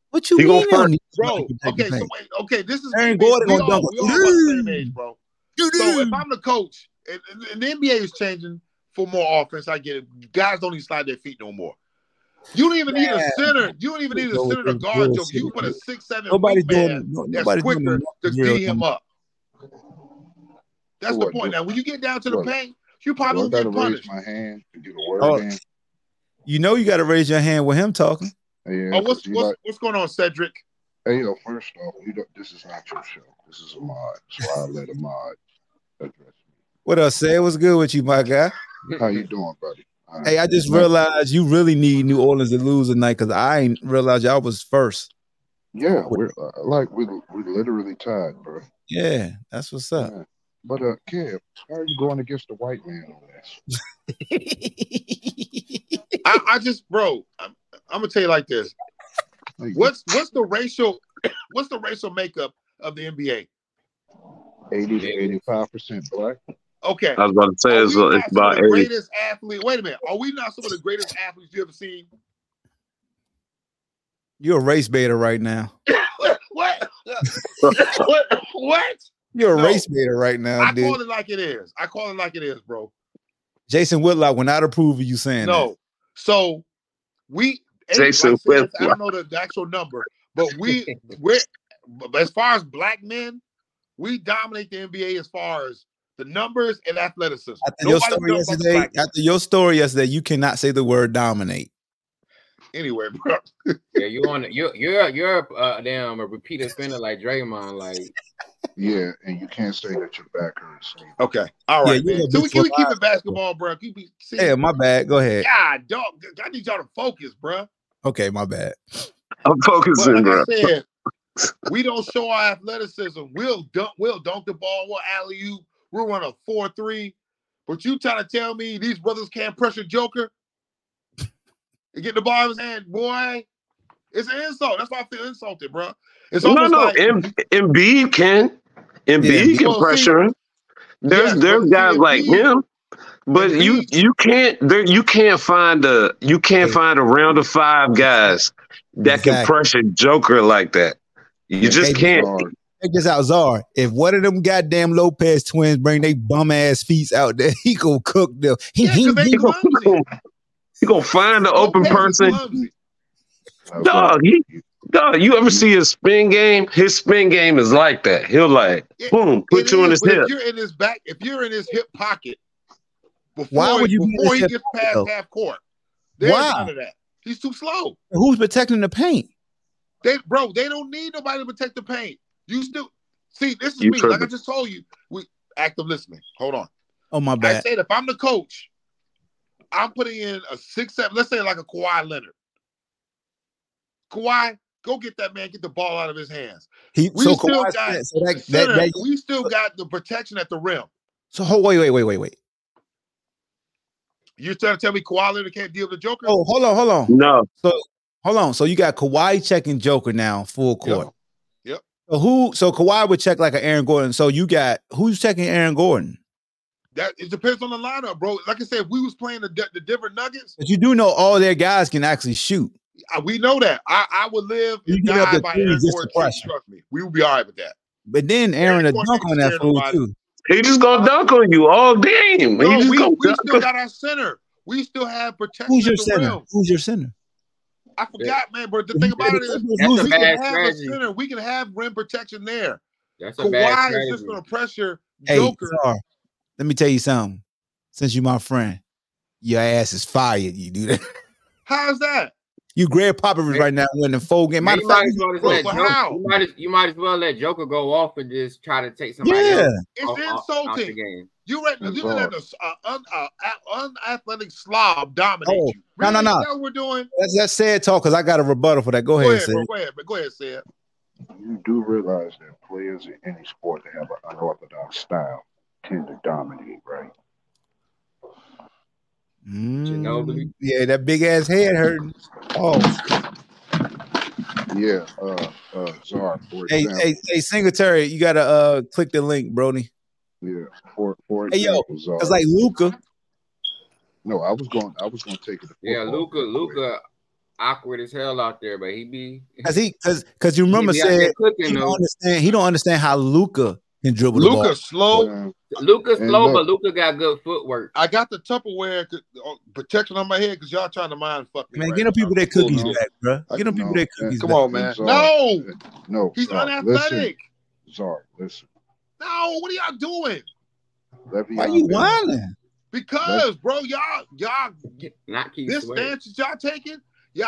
What you He mean? gonna they don't first- need Bro, somebody to okay, so wait, okay, this is Aaron we Gordon all, gonna we all about the same age, bro. So if I'm the coach, and, and- and the NBA is changing for more offense, I get it. Guys don't even slide their feet no more. You don't even need a center. You don't even need a center to guard Joe. You put a six seven Nobody's man doing. No, that's nobody's doing to real him up. That's the point. Now, when you get down to the What? paint, you probably will get raise punished. my hand to get a word Oh, in? You know you got to raise your hand with him talking. Yeah, Oh, what's 'cause you what's, like, what's going on, Cedric? hey, yo, first off, you don't, this is not your show. This is a mod, so I let a mod address me. What else? Say what's good with you, my guy. How you doing, buddy? All right. Hey, I just realized you really need New Orleans to lose tonight because I ain't realized y'all was first. Yeah, we're uh, like we we literally tied, bro. Yeah, that's what's up. Yeah. But uh, Kev, how are you going against the white man on this? I, I just, bro, I'm, I'm gonna tell you like this. Like, What's what's the racial what's the racial makeup of the NBA? eighty to eighty-five percent black? Okay. I was about to say it's, we it's about the 80. greatest athlete. Wait a minute. Are we not some of the greatest athletes you ever seen? You're a race baiter right now. what? what? what? You're a No. race baiter right now, I dude. call it like it is. I call it like it is, bro. Jason Whitlock will not approve of you saying No. So we Jason Whitlock. I said, I Whitlock. don't know the, the actual number, but we we're as far as black men, we dominate the NBA as far as the numbers and athleticism. that. After your story jumps on yesterday, after your story yesterday, you cannot say the word dominate. Anyway, bro. yeah, you on the, you're you're you're uh, damn a repeat offender like Draymond. Like, Yeah, and you can't say that your back hurts. Okay. all right. Yeah, man. a So we, can we keep it basketball, bro? Keep it, see, Yeah, my bad. Go ahead. God, dog. I need y'all to focus, bro. Okay, my bad. I'm focusing, like bro. I said, we don't show our athleticism. We'll dunk, we'll dunk the ball, we'll alley you, we'll run a 4-3. But you trying to tell me these brothers can't pressure Joker and get the ball in his hand, boy? It's an insult. That's why I feel insulted, bro. It's No, almost no, like M- Embiid can. Embiid Embiid- can pressure him. There's Yes, there's but see, guys like Embiid- him, but you Embiid- you can't there you can't find a you can't Hey. find a round of five guys that can pressure Joker like that. You just Hey, can't. Sorry. Check this out, Czar. If one of them goddamn Lopez twins bring they bum ass feet out there, he gonna cook them. He, Yeah, he, 'cause they he- clumsy. You gonna find the open person. Dog. He, dog. You ever see his spin game? His spin game is like that. He'll like It- boom, put It you in his but hip. If you're in his back, if you're in his hip pocket, before, Why would you be in before he gets pocket, past though? half court? There's Why? none of that. He's too slow. who's protecting the paint? They, bro, they don't need nobody to protect the paint. You still see. This is You me. Like I just told you. We active listening. Hold on. Oh my bad. I said if I'm the coach, I'm putting in a six, seven. Let's say like a Kawhi Leonard. Kawhi, go get that man. Get the ball out of his hands. He We so still Kawhi got so that, that, Center, that we still got the protection at the rim. so hold wait wait wait wait wait. You're trying to tell me Kawhi Leonard can't deal with the Joker? Oh hold on hold on No, So hold on. So you got Kawhi checking Joker now full Yep. court. Yep. So who? So Kawhi would check like an Aaron Gordon. So you got who's checking Aaron Gordon? That it depends on the lineup, bro. Like I said, if we was playing the, the different Nuggets, But you do know all their guys can actually shoot. uh, we know that. I, I would live You and get up die by three Aaron just to Gordon. pressure. Trust me, we would be all right with that. But then Aaron a Aaron dunk on that fool too. he just gonna dunk on you all game. No, he just we, we dunk still got our center. We still have protection Who's your center? rim. Who's your center? I forgot, man. But the thing about it is, we can have strategy. a center. We can have rim protection there. That's a bad Kawhi is just going to pressure Hey, Joker. Czar, let me tell you something. Since you my friend, your ass is fired. You do that. How's that? You Gregg Popovich right now winning four game. Man, you, might fact, as well let Joker, how? you, might as, you might as well let Joker go off and just try to take somebody yeah. else It's off, off, off insulting. game. You read It's you let hard. a uh, un, uh, unathletic slob dominate Oh, you. no, no, no. Is that what we're doing? That's that's sad talk because I got a rebuttal for that. Go Go ahead, ahead, Sid. bro. Go ahead, but go ahead, say it. You do realize that players in any sport that have an unorthodox style tend to dominate, right? Mm, yeah, that big ass head hurting. Oh, Yeah, uh, uh, Czar, for hey, example. hey, hey, Singletary, you gotta uh click the link, Brody. Yeah, for for Hey, yo, example, Czar. Cause like Luka, no, I was going. I was going to take it. To Yeah, Luka. Luka, awkward as hell out there, but he be cause he, cause, cause you remember he be out there said cooking he don't though. understand. He don't understand how Luka can dribble the ball. Luka slow. Luka's And slow, look- but Luka got good footwork. I got the Tupperware uh, protection on my head because y'all trying to mind fuck me. Man, right get them people their cookies no. back, bro. Get them people their man. cookies Come back. on, man. No, no, he's Czar, unathletic. Listen, Czar, listen. No, what are y'all doing? Le'Veon Why you whining? Because, bro, y'all, y'all, Not keep this Sweat. stance that y'all taking, y'all,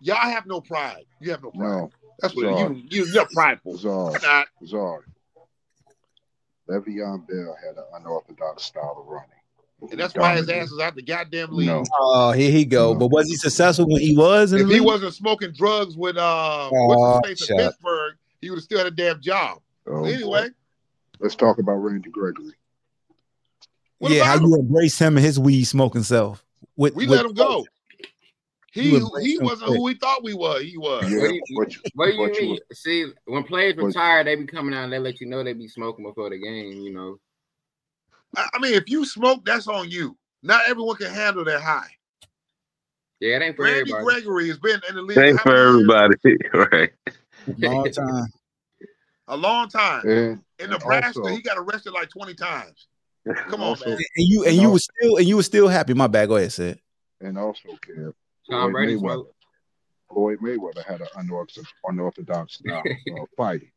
y'all have no pride. You have no pride. No, That's what Czar. you, you, you're prideful. Czar, You're not. Czar. Le'Veon Bell had an unorthodox style of running. And that's why his Dominated. ass is out the goddamn league. No, Oh, here he go. No. But was he successful when he was in If the he league? wasn't smoking drugs with uh, Oh, what's his face in. Pittsburgh, he would have still had a damn job. Oh, anyway, boy. let's talk about Randy Gregory. what yeah, how about you embrace him and his weed smoking self? With, we with- let him go. You He embrace he wasn't quick. who we thought we was. He was. Yeah, What do you- but you, What do you but mean? See, when players retire, they be coming out and they let you know they be smoking before the game. You know, I I mean, if you smoke, that's on you. Not everyone can handle that high. yeah, it ain't for Randy everybody. Gregory has been in the league Thanks how for everybody, right? long time. a long time. and, In Nebraska, also- he got arrested like 20 times. Come on, also- man. And you and you were still and you were still happy. My bad. Go ahead, Sid. and also, Kev, Tom Floyd Brady Mayweather. Floyd Mayweather had an unorthodox, unorthodox style of fighting.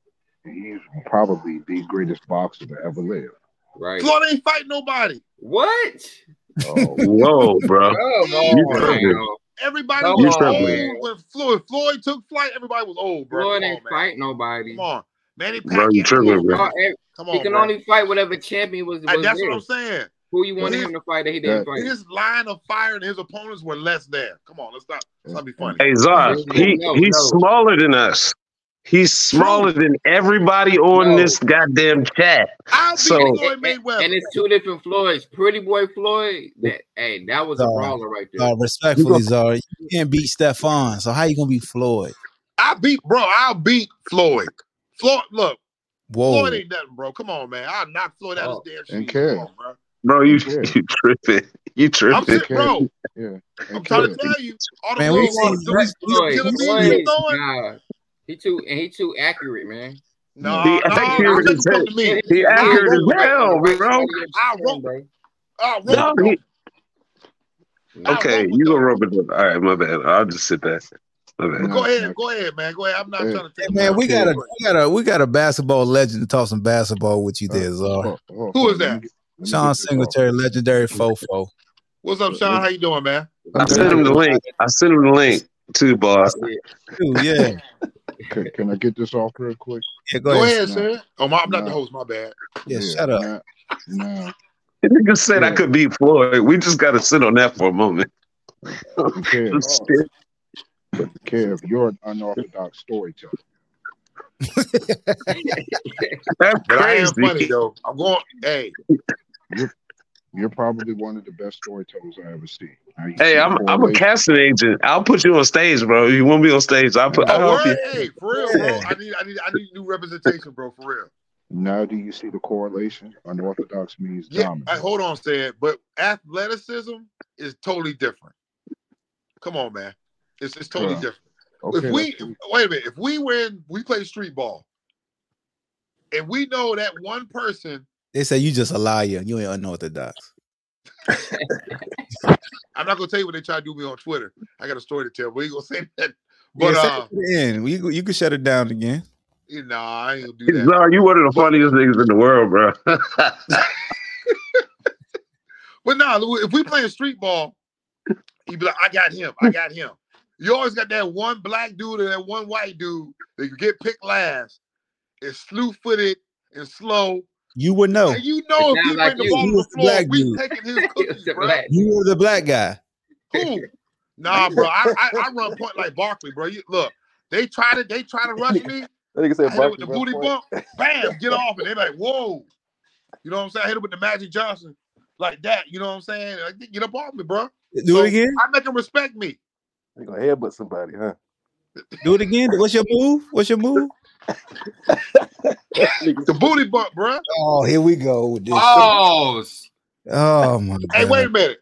He's probably the greatest boxer to ever live. Right. Floyd ain't fight nobody. What? Oh, Whoa, bro. Oh, You tripping. Everybody Come was on, old man. when Floyd Floyd took flight. Everybody was old, bro. Floyd Come ain't fight nobody. Come on, Manny Bro, you Pacquiao. tripping, bro. Come he can bro. only fight whatever champion was. Was that's there. what I'm saying. Who you wanted His- him to fight that he didn't fight? His line of fire and his opponents were less there. Come on, let's not let's not be funny. Hey Zar, he No, he's no. smaller than us. He's smaller than everybody on No. this goddamn chat. I'll beat So- Floyd And, Mayweather. and it's two different Floyds. Pretty boy Floyd. That hey, that was a brawler right there. Uh, respectfully, Zara, you can't beat Stefan. So how you gonna beat Floyd? I beat bro. I'll beat Floyd. Floyd, look, Whoa. Floyd ain't nothing, bro. Come on, man. I'll knock Floyd out Oh, his damn and shoes. Kev. Come on, bro. Bro, you you tripping. You I'm tripping. bro. Yeah. I'm trying to tell you, all the Man, man, we we seen- the, we- the, Floyd, Floyd, throwing. he too and he too accurate, man. No, He no, accurate let as you hell. to me. He I'll accurate roll as hell, bro. I'll roll- bro. I'll roll No, he- I'll Okay, you him. gonna rub it. All right, my bad. I'll just sit back. My bad. Go ahead, go ahead, man. Go ahead. I'm not Hey, trying to Hey, take man, we got a we got a we got a basketball legend to talk some basketball with you there, Zara. oh, oh, Who is that? Get- Sean get this off. Singletary, legendary fofo. What's up, Sean? How you doing, man? I sent him the link. I sent him the link too, boss. Dude, yeah. Can, can I get this off real quick? Yeah, go, Go ahead. ahead, sir. Oh, my, I'm not the No. host. My bad. Yeah, shut up. Now, now The nigga said I could beat Floyd. We just gotta sit on that for a moment. Kev, Shit. Kev, you're an unorthodox storyteller. That's But I am funny though. I'm going. Hey, You're probably one of the best storytellers I ever seen. Hey, I'm I'm a casting agent. I'll put you on stage, bro. You want me on stage? I'll put. oh, I'll help word? you. hey, for real, bro. I need, I need, I need new representation, bro. For real. Now, do you see the correlation? Unorthodox means Yeah. dominant. I, hold on, said, but athleticism is totally different. Come on, man. It's it's totally Yeah. different. Okay, if we that's true. wait a minute, if we win, we play street ball, and we know that one person. They say you just a liar. You ain't unorthodox. I'm not gonna tell you what they try to do me on Twitter. I got a story to tell. We ain't gonna say that. But yeah, uh, it to. You, you can shut it down again. you know, I ain't gonna do that. Zar, you one of the funniest niggas in the world, bro. But no, if we playing street ball, he be like, I got him, I got him. You always got that one black dude and that one white dude that you get picked last. It's slew footed and slow. You would know. And you know if he like bring the you. ball You on the floor, black we dude. taking his cookies, bro. You were the black guy. Who? Nah, bro. I, I, I run point like Barkley, bro. You, look, they try to they try to rush me. That nigga I said hit him with Barkley the booty point. bump, bam, get off, and they like, whoa. You know what I'm saying? I hit him with the Magic Johnson like that. You know what I'm saying? Like, get up off me, bro. Do So, it again. I make him respect me. He gonna headbutt somebody, huh? Do it again. What's your move? What's your move? The booty bump, bro. Oh, here we go with this. Oh, Oh my god. Hey, wait a minute.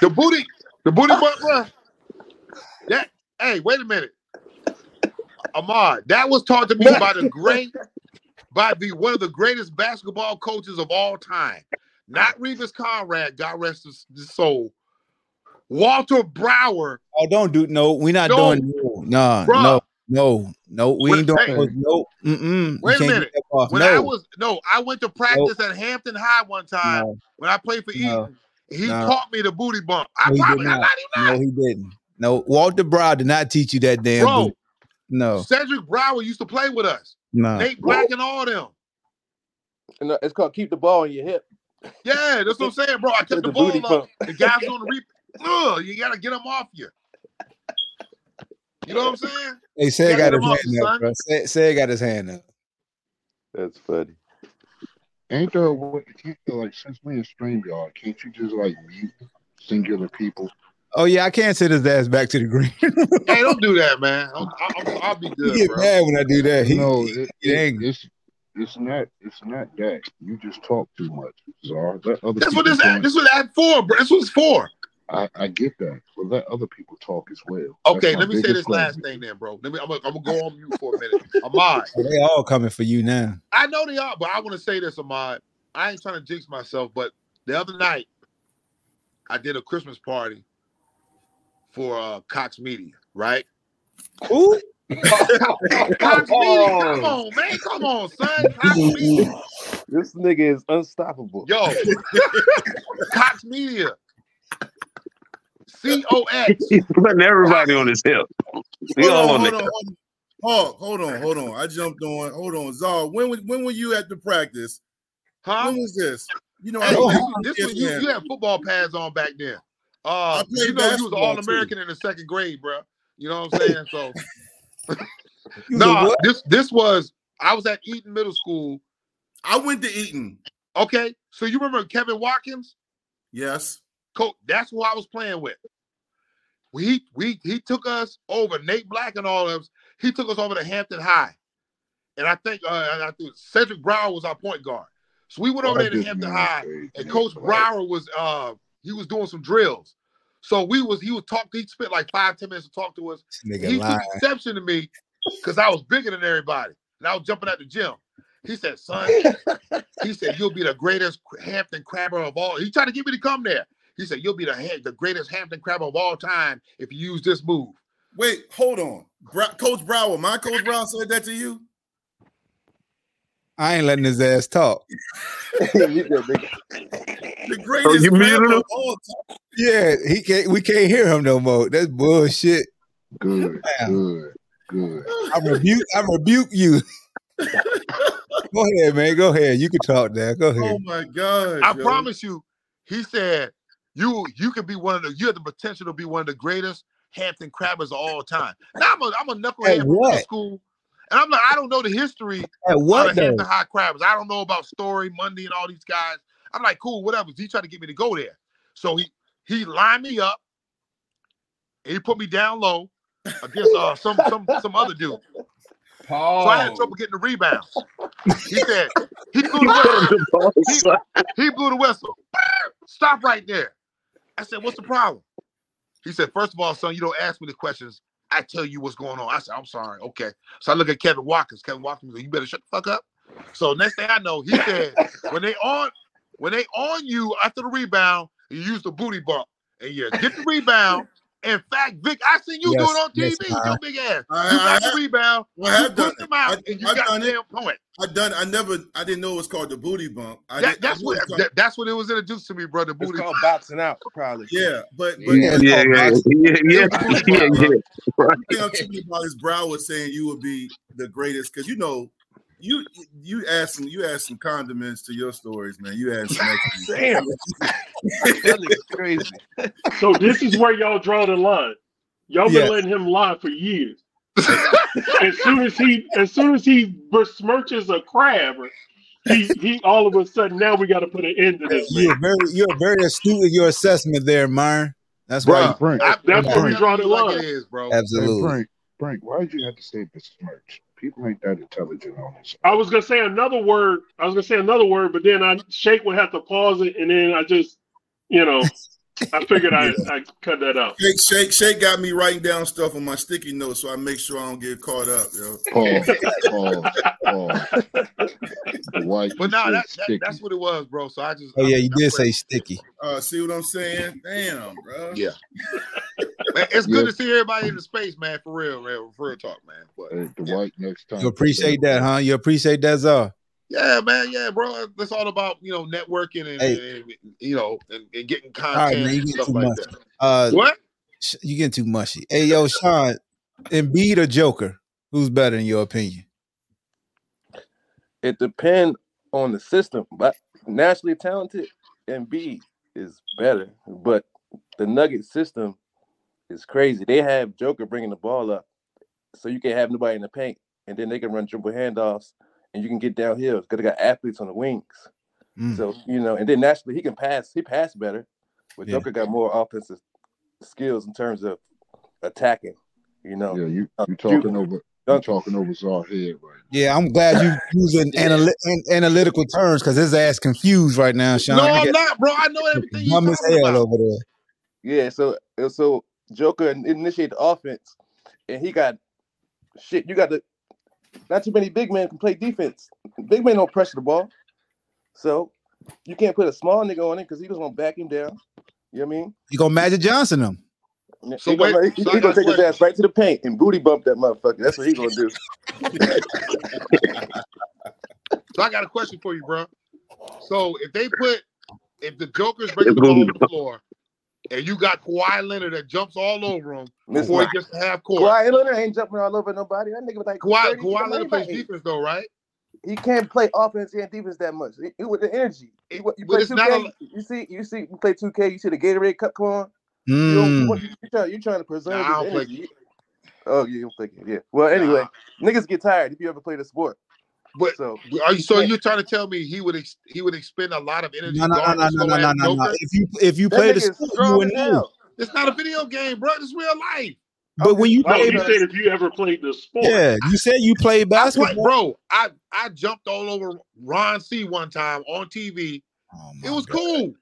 The booty, the booty bump, bro. That. Hey, wait a minute. Ahmad, that was taught to me by the great, by the one of the greatest basketball coaches of all time. Not Revis Conrad, God rest his, his soul. Walter Brower. Oh, don't do no. We're not No. doing no. Nah, Bruh. no, no, no. We Wait- ain't doing hey. no. no. Mm-mm. Wait a minute. get that off. When no. I was no, I went to practice at Hampton High one time no, when I played for No. Eaton. He No. taught me the booty bump. I No, he did probably, I not. not even no, he didn't. No, Walter Brown did not teach you that damn. Bro, boot. No, Cedric Brower used to play with us. no. Nate Black and all them. And it's called keep the ball in your hip. Yeah, that's what I'm saying, bro. I kept the, The ball booty up. pump. The guys on the reap. Ugh, you gotta get them off you. You know what I'm saying? Hey, say Yeah, got his hand up, son. bro. Say, say got his hand up. That's funny. Ain't there a way, can't, like, since we in StreamYard, can't you just, like, mute singular people? Oh yeah, I can't send his ass back to the green. Hey, don't do that, man. I'll, I'll, I'll be he get bro. mad when I do that. He, no, it, he it- angry. it's it's not it's not that. You just talk too much. So let other That's what this talk. this what that for, bro. This was for. I, I get that, but let other people talk as well. Okay, let me say this last gripe. thing then, bro. Let me. I'm gonna, I'm gonna go on mute for a minute. Ahmad, Oh, they all coming for you now. I know they are, but I want to say this, Ahmad. I ain't trying to jinx myself, but the other night I did a Christmas party for uh, Cox Media, right? Who? Cox Media, come on, man, come on, son. Cox Media, This nigga is unstoppable. yo, Cox Media, C O X. He's putting everybody on his hip. We Hold all on, on hold on, hold on. Hawk, hold on, hold on. I jumped on. Hold on, Zar. When was- when were you at the practice? Huh? When was this? You know, Hey, I this, played this one, you, you had football pads on back then. Uh, you know, you was all American in the second grade, bro. You know what I'm saying? So, You was a no, what? this this was I was at Eaton Middle School. I went to Eaton. Okay, so you remember Kevin Watkins? Yes. Coach, that's who I was playing with. We we he took us over Nate Black and all of us. He took us over to Hampton High, and I think uh, I think Cedric Brower was our point guard. So we went over Oh, there to Hampton High, and Coach Brower was uh he was doing some drills. So we was he was talking. he spent like five ten minutes to talk to us. He lying. took exception to me because I was bigger than everybody, and I was jumping at the gym. He said, "Son," he said, "You'll be the greatest Hampton crabber of all." He tried to get me to come there. He said, "You'll be the ha- the greatest Hampton crab of all time if you use this move." Wait, hold on. Bra- Coach Brower, my Coach Brower said that to you? I ain't letting his ass talk. You good, nigga. The greatest oh, you muted crabber him? of all time. Yeah, he can't. We can't hear him no more. That's bullshit. Good, Damn. good, good. I rebuke. I rebuke you. Go ahead, man. Go ahead. You can talk now. Go ahead. Oh my God. I yo. promise you, he said, "You you could be one of the you have the potential to be one of the greatest Hampton crabbers of all time." Now I'm a I'm a knucklehead from school, and I'm like I don't know the history At of what the though? Hampton High Crabbers. I don't know about Story, Monday, and all these guys. I'm like, cool, whatever. He tried to get me to go there. So he he lined me up and he put me down low against uh, some some some other dude. Paul. So I had trouble getting the rebounds. He said he blew the whistle. He, he blew the whistle. Stop right there. I said, what's the problem? He said, first of all, son, you don't ask me the questions. I tell you what's going on. I said, I'm sorry. Okay. So I look at Kevin Watkins. Kevin Watkins, you better shut the fuck up. So next thing I know, he said, when they on when they on you after the rebound, you use the booty bump and you get the rebound. In fact, Vic, I seen you do it on TV yes, with your big ass. I- You I got the rebound, well, I you done push them out, I- and you I've got done the damn point. I done. I never. I didn't know it was called the booty bump. I That, did, that's I what knew it was called- that, that's what it was introduced to me, brother. It's Booty. called boxing out, probably. Yeah, but but Yeah, it's Yeah, called yeah, boxing. yeah, yeah, yeah, yeah, yeah. Right. you know, to me his brow was saying you would be the greatest because you know you you add some you add some condiments to your stories, man. You add some extra. Damn. That crazy. So this is where y'all draw the line. Y'all been Yeah. letting him lie for years. as soon as he, as soon as he besmirches a crab, he, he all of a sudden now we got to put an end to this. You're Man. very, you're very astute in your assessment there, Myron. That's why. Bruh, Frank, I, That's where we draw you the like line. it is, bro. Absolutely. Hey, Frank, Frank, why did you have to say besmirch? People ain't that intelligent on this. I was gonna say another word. I was gonna say another word, but then I Shake would have to pause it, and then I just, you know, I figured I I cut that out. Shake, shake, shake got me writing down stuff on my sticky notes, so I make sure I don't get caught up, yo. Pause, pause, pause. White But no, you that, that, that's what it was, bro. So I just. Oh yeah, I'm- you I'm did say sticky. Uh, see what I'm saying? Damn, bro. Yeah. Man, it's good Yeah. to see everybody in the space, man. For real, man. For real talk, man. But Hey, the yeah. white next time. You appreciate that, huh? You appreciate that, Czar. Yeah, man, yeah, bro. It's all about you know networking and, Hey. and, you know and, and getting All right, content man. You and get stuff too like much. that. Uh, What? you getting too mushy. Hey, yo, Sean, Embiid or Joker? Who's better in your opinion? It depends on the system, but naturally talented Embiid is better. But the Nugget system is crazy. They have Joker bringing the ball up, so you can't have nobody in the paint, and then they can run dribble handoffs, and you can get downhill because they got athletes on the wings. Mm. So you know, and then naturally he can pass. He passed better, but Yeah. Joker got more offensive skills in terms of attacking. You know, Yeah, you Uh, you talking you- over I'm talking over Czar head right Yeah, I'm glad you using anali- an- analytical terms because his ass confused right now, Sean. No, I I'm get not, bro. I know everything you dumb as talking hell about. over there. Yeah, so uh, so Joker in- initiated the offense, and he got shit. You got the not too many big men can play defense. Big men don't pressure the ball, so you can't put a small nigga on it because he just gonna back him down. You know what I mean? You gonna Magic Johnson him? So he gonna, wait, he, so he gonna a take his ass right to the paint and booty bump that motherfucker. That's what he gonna do. So I got a question for you, bro. So if they put if the Joker's bringing the ball to the floor and you got Kawhi Leonard that jumps all over him Listen, before he gets to half court. Kawhi Leonard ain't jumping all over nobody. That nigga was like Kawhi, 30, Kawhi Leonard plays eight. defense though, right? he can't play offense and defense that much. He, he with the energy. He, you but play it's 2K, not a- you see, you see, you play 2K, you see the Gatorade cup come on. You don't, Mm. what, you, you're, trying, you're trying to preserve Nah, I don't play- Oh, yeah, you don't play yeah. Well, anyway, niggas get tired if you ever play the sport. But So are you so you're trying to tell me he would ex, he would expend a lot of energy No, no, no, no, no, no, no, no, no. If you if you that play the sport, you would know. It's not a video game, bro. It's real life. But when you No, No, play, he but- said if you ever played the sport. yeah, you said you played I play, basketball. bro. I I jumped all over Ron C one time on TV. Oh, It was God. cool.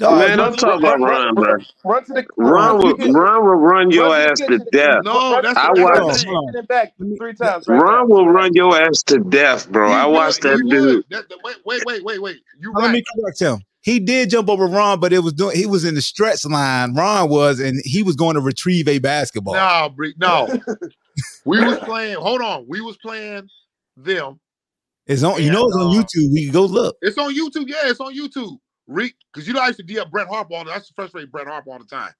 Dog, Man, you- don't talk about Ron, bro. Run to the Ron will Ron will run your Run ass to kitchen. death. No, that's I that's the watched- thing. It back three times. Right Ron now. will run your ass to death, bro. He I would, watched that he dude. That, that- wait, wait, wait, wait, wait. You Now, Let me right. correct him. He did jump over Ron, but it was doing. He was in the stretch line. Ron was, and he was going to retrieve a basketball. No, Bree, no. we was playing. Hold on. We was playing them. It's on. You know, it's on. Uh, YouTube. We can go look. It's on YouTube. Yeah, it's on YouTube. Reek, because you know I used to D up Brett Harper all the I used to frustrate Brett Harper all the time.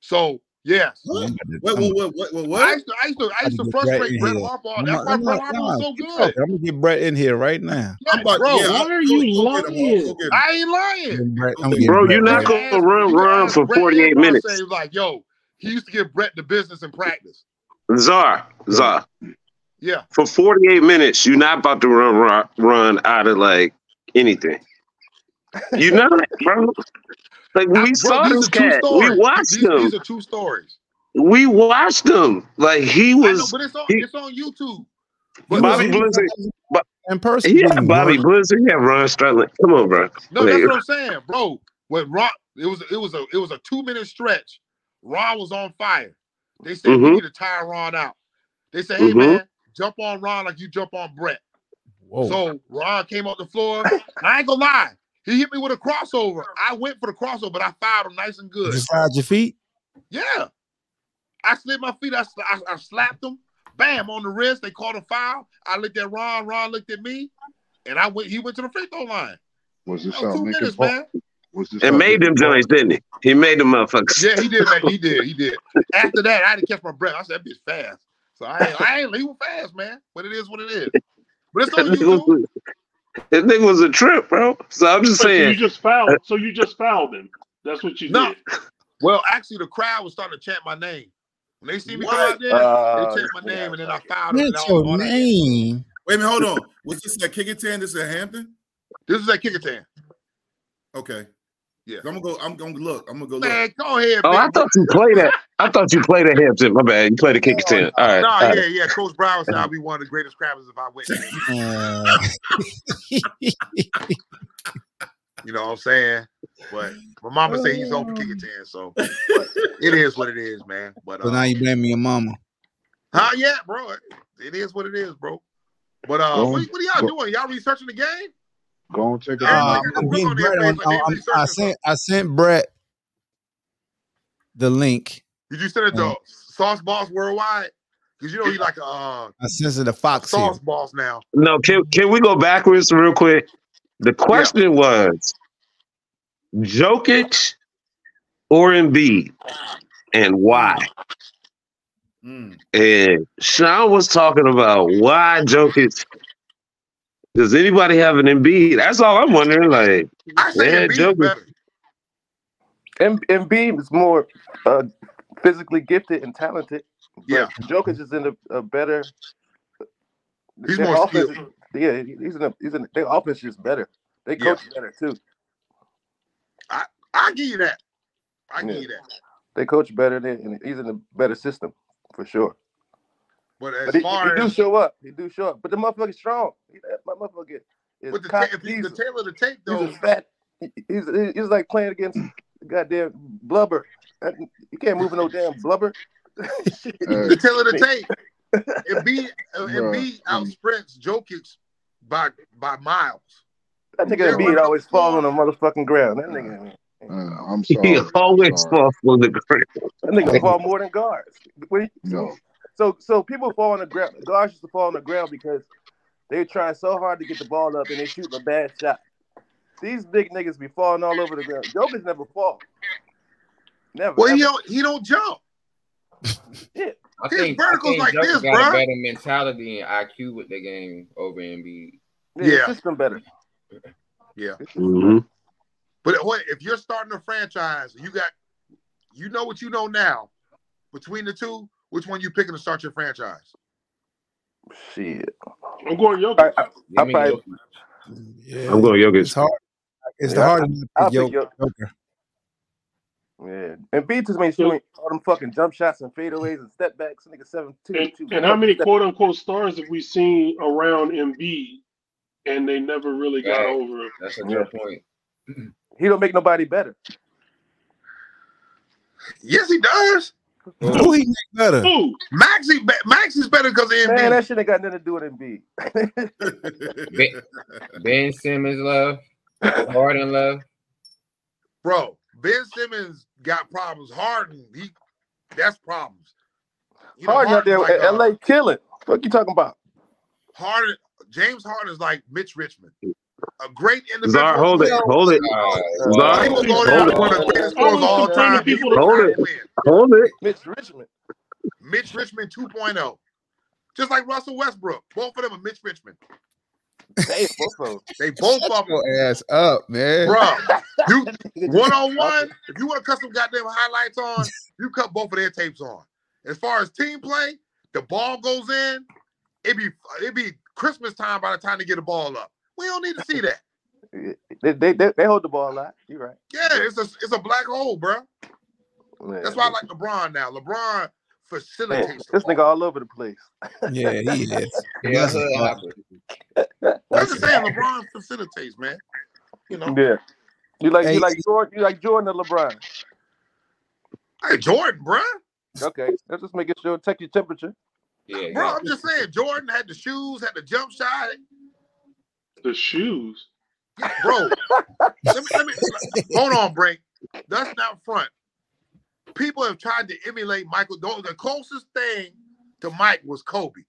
So yes. What? Wait, wait, wait, wait, wait, I what? used to I used to I used to Gotta get Brett frustrate in Brett here. Harper. I'm That's why I'm Brett not- Harper was so good. I'm gonna get Brett in here right now. I'm about, bro, yeah, why I'll- are you go- go get him, lying? him. I ain't lying. Brett- Bro, Brett you're not gonna ask- run you can Ron ask for 48 and minutes. Say, he was like, yo, he used to give Brett the business in practice. Czar, Czar. Yeah. For 48 minutes, you're not about to run run, run out of like anything. You're not, bro. Like Bro, we saw these this are cat. We watched these, him. These are two stories. We watched him. Like he I know, was. but it's on he- it's on YouTube. He Bobby was- Blizzard. Bo- in person. He had Bobby work. Blizzard. He had Ron Strutland. Come on, bro. No, Like, that's what I'm saying, bro. When Ron, it was it was a it was a two minute stretch. Ron was on fire. They said we Mhm. need to tire Ron out. They said, hey Mhm. man, jump on Ron like you jump on Brett. Whoa. So Ron came off the floor. I ain't gonna lie. He hit me with a crossover. I went for the crossover, but I fouled him nice and good. Just slide your feet. Yeah. I slid my feet. I, I, I slapped him. Bam on the wrist. They called a foul. I looked at Ron. Ron looked at me, and I went. He went to the free throw line. Was this That was two minutes, Park? man. Was this and made them Lincoln joints, didn't he? He made them motherfuckers. Yeah, he did, man. He did. He did. After that, I had to catch my breath. I said, that bitch fast. So I ain't, I ain't, he was fast, man. But it is what it is. But it's That on nigga YouTube. Was, that nigga was a trip, bro. So I'm just So you just fouled. So you just fouled him. That's what you No. did. Well, actually, the crowd was starting to chant my name. When they see me What? out there, Uh, they chant my name, and then I fouled them. and What's your name? Wait a minute, hold on. Was this at Kecoughtan? This is at Hampton? This is at Kecoughtan. Okay. Yeah. I'm gonna go. I'm gonna look. I'm gonna go look. Man, go ahead. Oh, big I thought you played that. I thought you played at Hampton. My bad. You played at Kecoughtan. All right. No, all right. yeah, yeah. Coach Brown said I'll be one of the greatest crabbers if I went. Uh, You know what I'm saying? But my mama said he's on for Kecoughtan, so it is what it is, man. But so uh, now you blaming your mama. huh, yeah, bro. It is what it is, bro. But uh, Go what, what are y'all doing? Y'all researching the game? Go and take a Yeah, Uh, I'm the look getting on their Brett on, like they I'm- I researching sent I sent Brett the link. Did you send it to Sauce Boss Worldwide? Because you know he like a uh, I sent it to Fox here. Sauce Boss now. No, can can we go backwards real quick? The question was Jokic or Embiid, and why? Mm. And Sean was talking about why Jokic. Does anybody have an Embiid? That's all I'm wondering. Like, I say Yeah, Embiid is better. M- Embiid is more uh, physically gifted and talented. but Yeah. Jokic is in a, a better. He's more offense skilled. is- Yeah, he's in a. He's in. Their offense is better. They Yeah. coach better too. I I give you that. I give you that. They coach better. Than, and he's in a better system for sure. But as But he, far he do show up. He do show up. But the motherfucker's strong. He, that motherfucker is with the, ta- he's he's, the tail of the tape he's though, a fat. He's he's like playing against goddamn blubber. You can't move no damn blubber. Shit. Hey, the tail of the tape. Embiid, uh, Bruh. Embiid outsprints Jokic by by miles. That nigga Yeah, Embiid right. always fall on the motherfucking ground. That nigga, uh, I'm sorry. he always Sorry. falls on the ground. that nigga fall more than guards. When No. So so people fall on the ground. Guards used to fall on the ground because they trying so hard to get the ball up and they shooting a bad shot. These big niggas be falling all over the ground. Jokers never fall. Never. Well, he don't he don't jump. I His think, I vertical's think like Joker this, got bruh. a better mentality and IQ with the game over Embiid. Yeah, Yeah. the system better. Yeah. Mhm. But what if you're starting a franchise, you got you know what you know now. Between the two, which one you picking to start your franchise? Shit. I'm going I, Jokic. I, I, I probably, yeah, I'm going yoga. it's hard. It's the Yeah, I- hardest. I'll Yo, pick Jokic. Yeah. And B just made shooting all them fucking jump shots and fadeaways and step backs. Nigga seven two And, two. and how many quote unquote stars have we seen around Embiid and they never really got Right. over it? That's a Yeah. good point. He don't make nobody better. Yes, he does. Who he make better? Who? Maxey, Max is better because of Man, Embiid. that shit ain't got nothing to do with Embiid. Ben, ben Simmons love, Harden love. Bro, Ben Simmons got problems. Harden, he that's problems. You know, Harden out there Harden's at uh, LA killing. What you talking about? Harden, James Harden is like Mitch Richmond, a great individual. Czar, hold it, hold it. Uh, Czar, He will go down hold as one of the it, greatest I scorers of all time. He will Hold it. hold it. Mitch Richmond. Mitch Richmond 2.0. Just like Russell Westbrook. Both of them are Mitch Richmond. Hey, both of them. They both of them. Your ass up, man. Bro, you one on one, if you want to cut some goddamn highlights on, you cut both of their tapes on. As far as team play, the ball goes in, it be it be Christmas time by the time they get the ball up. We don't need to see that. They, they, they, they hold the ball a lot. You're right. Yeah, it's a it's a black hole, bro. Man, That's why I like LeBron now. LeBron facilitates. the this ball. nigga all over the place. Yeah, he is. Yeah, That's hood a- hopper. I'm just saying, LeBron facilitates, man. You know, Yeah. You like Hey, you like Jordan you like Jordan or LeBron? hey Jordan, bro. Okay. Let's just make it sure check your temperature. Yeah, Bro, yeah. I'm just saying, Jordan had the shoes, had the jump shot. The shoes. Bro, let me, let me hold on, break. That's not front. People have tried to emulate Michael. The the closest thing to Mike was Kobe.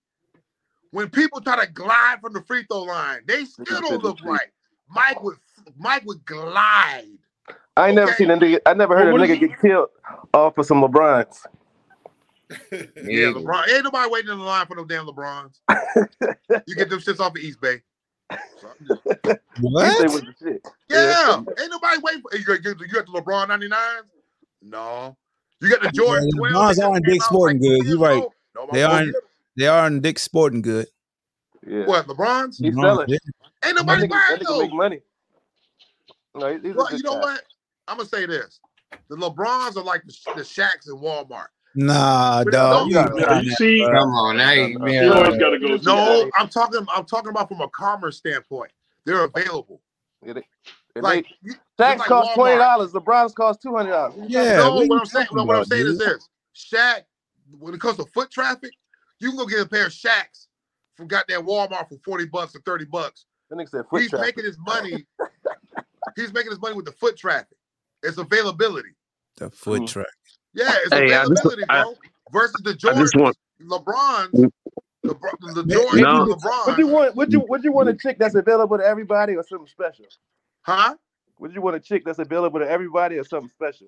When people try to glide from the free throw line, they still don't look right. Mike would Mike would glide. I ain't never seen a nigga I never heard Well, a nigga is- get killed off of some LeBrons. Yeah, Yeah. LeBron. Ain't nobody waiting in the line for no damn LeBrons. you get them shits off of East Bay. So I'm say What? with the shit. yeah, ain't nobody waiting for you. got- You got the LeBron 99s? No. You got the Jordan Yeah, 12. LeBrons that are in came Dick's out Sporting like two Goods. years You right. ago? Nobody They aren't. They are in Dick Sporting Good. Yeah. What, LeBron's? He LeBron, selling. yeah. Ain't nobody nigga, buying that nigga make money. No, he's a Well, good you know guy. what? I'm gonna say this: the LeBrons are like the, the Shacks in Walmart. Nah, dog. don't- You gotta- ain't Now, trying you see. Come on, now you No, no, you always got to go. No, I'm talking. I'm talking about from a commerce standpoint. They're available. Yeah, they- and Like they, you, like cost twenty dollars. LeBron's cost two hundred dollars. Yeah, no, what what I'm saying, talking what I'm about, saying is dude? this: Shaq, when it comes to foot traffic, you can go get a pair of Shacks from goddamn Walmart for forty bucks or thirty bucks. Said foot He's traffic. making his money. he's making his money with the foot traffic. It's availability. The foot Mhm. track. Yeah, it's Hey, I just- availability, I- bro. Versus the I Jordan, want LeBron, LeBron, the Ma- Jordan, No. LeBron. Would you want? Would you? Would you want a chick that's available to everybody or something special? huh? Would you want a chick that's available to everybody or something special?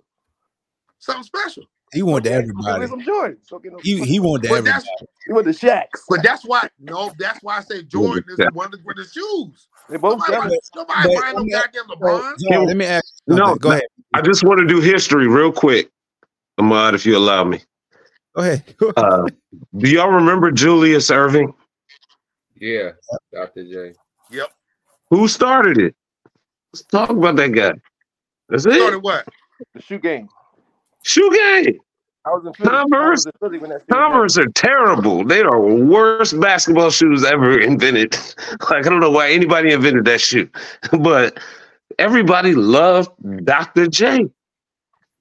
Something special. He want to Okay, everybody. Some Jordans. So no, He he want But everybody. that's you want the Shacks. but that's why no, that's why I say Jordan is one of the, one of the shoes. They both Nobody, got buy- it. nobody buying no goddamn LeBron. John, let me ask you something. No, Go ahead. I just want to do history real quick, Ahmad, if you allow me. Go ahead. Uh, do y'all remember Julius Erving? yeah, Dr. J. Yep. Who started it? Let's talk about that guy. That's it. Started it. what? The shoe game. Shoe game. I was in Philly. I Converse? in Philly when that Converse are terrible. They are the worst basketball shoes ever invented. Like I don't know why anybody invented that shoe, but everybody loved Dr. J.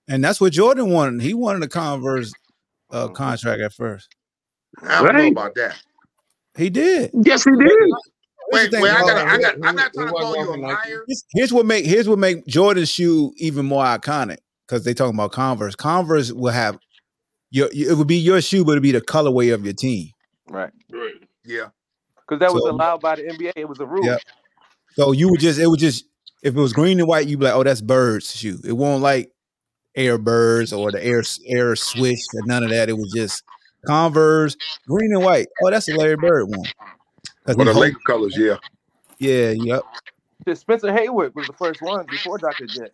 And that's what Jordan wanted. He wanted a Converse uh, Mhm. contract at first. I don't know about that. He did. Yes, he did. Here's Wait, wait, I got, I got, I'm not trying to call you a walking like liar. Here's- Here's what make here's what make Jordan's shoe even more iconic because they talking about Converse. Converse will have your it would be your shoe, but it'd be the colorway of your team. Right. Right. Yeah, Because that was So- allowed by the NBA. It was a rule. Yeah. So you would just it would just if it was green and white, you'd be like, oh, that's Bird's shoe. It won't like Airbirds or the Air Air Swish or none of that. It was just Converse, green and white. Oh, that's a Larry Bird one. For he the hold- Laker colors, yeah. yeah, yep. Shit, Spencer Haywood was the first one before Dr. Jet.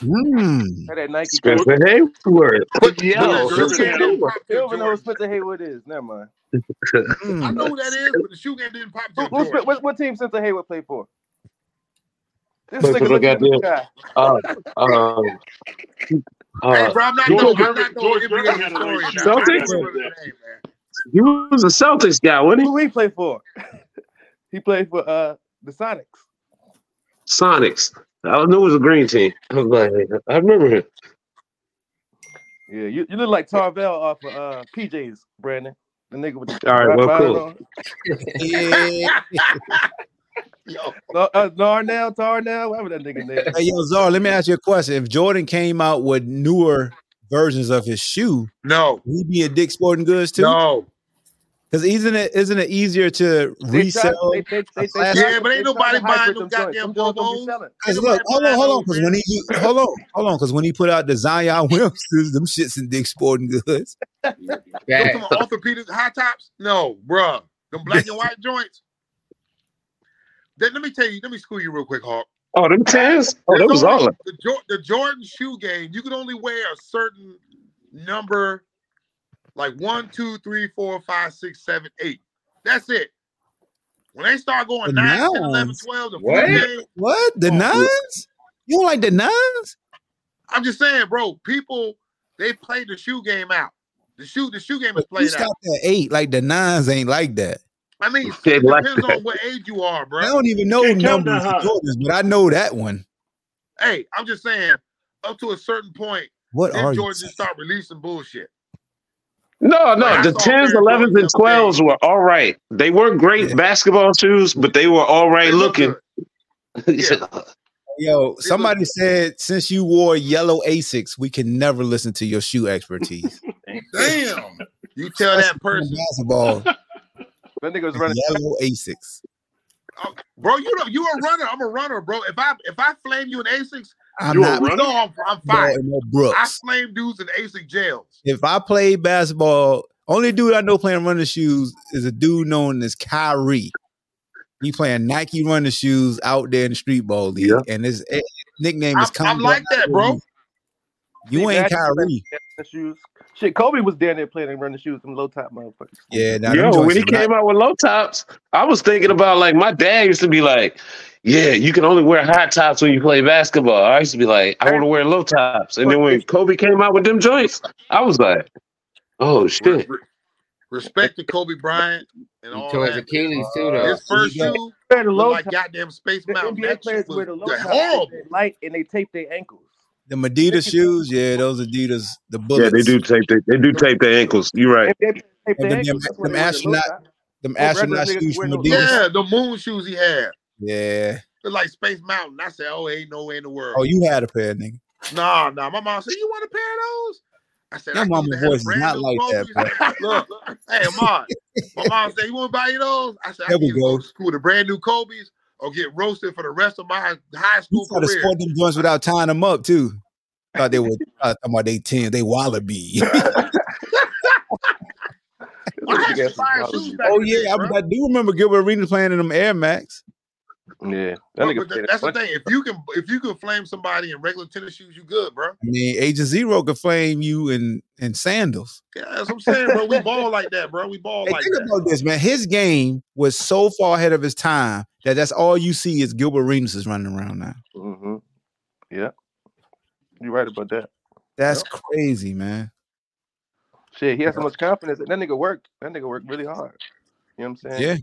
Mm. Had that Nike. Spencer coat. Haywood. But, Yo, but the shoe Spencer Haywood. You don't even know who Spencer Haywood is. Never mind. I Mm. know who that is, but the shoe game didn't pop Who, who, what, what team Spencer Haywood played for? This Play for nigga the looking at the goddamn- sky. Uh, um, Hey, uh, bro, I'm not George no, I'm Gervin- not no George NBA Gervin had a historian nice now. shoe. I Celtics? don't remember his name, he was a Celtics guy, wasn't he? Who he play for? he played for uh the Sonics. Sonics. I knew it was a green team. I was like, I remember him. Yeah, you, you look like Tarvell off of uh PJs, Brandon. The nigga with the All right, well, cool. Yeah. Yo, on. No, uh, Narnell, Tarnell, whatever that nigga name. Hey, yo, Zar, let me ask you a question. If Jordan came out with newer versions of his shoe, no, he'd be a Dick Sporting Goods too? no. Because isn't it isn't it easier to They try- resell? they- they- they- they classic? Yeah, but ain't they try nobody buying them them goddamn Them joints don't be Bobos. selling. Cause look, hold on, hold on, because when he hold on, hold on, because when he put out the Zion Williamsons, them shits in Dick Sporting Goods. Them Facts. some orthopedic high tops? No, bruh. Them black and white joints. Then let me tell you, let me school you real quick, Hawk. Oh, them tens? Oh, that was only- all. the, the Jordan shoe game. You could only wear a certain number, like one, two, three, four, five, six, seven, eight. That's it. When they start going The 9, 10, 11, 12, the What? game, What the Oh, nines? You don't like the nines? I'm just saying, bro, people, they play the shoe game out. The shoe, the shoe game is played out. stopped at eight. Like the nines ain't like that. I mean, it depends that. on what age you are, bro. I don't even know Can't numbers that. Jordans, but I know that one. Hey, I'm just saying, up to a certain point, What then are you? Jordan saying? just start releasing bullshit. No, no, Like, the tens, pair elevens, and the other day. twelves were all right. They weren't great Yeah. basketball shoes, but they were all right looking. Yeah. Yo, somebody said since you wore yellow Asics, we can never listen to your shoe expertise. Damn. You tell that person, basketball, That nigga was running. yellow Asics. oh, bro. You know, you a runner. I'm a runner, bro. If I if I flame you in Asics, I'm You a not you runner? know I'm, I'm fine. in no I flame dudes in Asic jails. If I play basketball, only dude I know playing running shoes is a dude known as Kyrie. He playing Nike running shoes out there in the street ball league, Yeah. and his eh, nickname is. I'm, I'm like that, bro. You See, ain't Magic Kyrie. shoes. Shit, Kobe was down there playing and running shoes, them low top motherfuckers. Yeah, now Yo, when he is not- came out with low tops, I was thinking about like my dad used to be like, "Yeah, you can only wear high tops when you play basketball." I used to be like, "I want to wear low tops," and then when Kobe came out with them joints, I was like, "Oh shit!" re- respect to Kobe Bryant and He all tore his that. Achilles too, though. His first Yeah. shoe Wear low like top. goddamn Space The Mountain. NBA That players wear the low was top. horrible. Light and they tape their ankles. The Adidas shoes. Yeah, those Adidas, the Yeah, they do tape. They, they do tape their ankles. You're right. If they tape And their them- ankles, them- that's them the astronaut- top. Them astronaut shoes from Adidas. Yeah, the moon shoes he had. Yeah. Looked like Space Mountain. I said, oh, ain't no way in the world. Oh, you had a pair, nigga. Nah, nah. My mom said, you want a pair of those? I said, Your I mama voice is not new like that, Kobe's- Look, hey, mom. My mom said, you want to buy you those? I said, I There can we go go. to school with a brand new Kobe's or get roasted for the rest of my high school try career. sport them joints without tying them up too. Thought they were uh, talking about they ten, they wallaby. I had some fire shoes back oh yeah, day, I. I do remember Gilbert Arenas playing in them Air Max. Yeah, that Bro, nigga but played that's the thing. If you can, if you can flame somebody in regular tennis shoes, you good, bro. I mean, Agent Zero could flame you in in sandals. Yeah, that's what I'm saying, bro. We ball like that, bro. We ball Hey, like think that. about this, man. His game was so far ahead of his time that that's all you see is Gilbert Arenas is running around now. Mhm. Yeah, you're right about that. That's crazy, man. Shit, he has so much confidence. That nigga worked. That nigga worked really hard. You know what I'm saying? Yeah.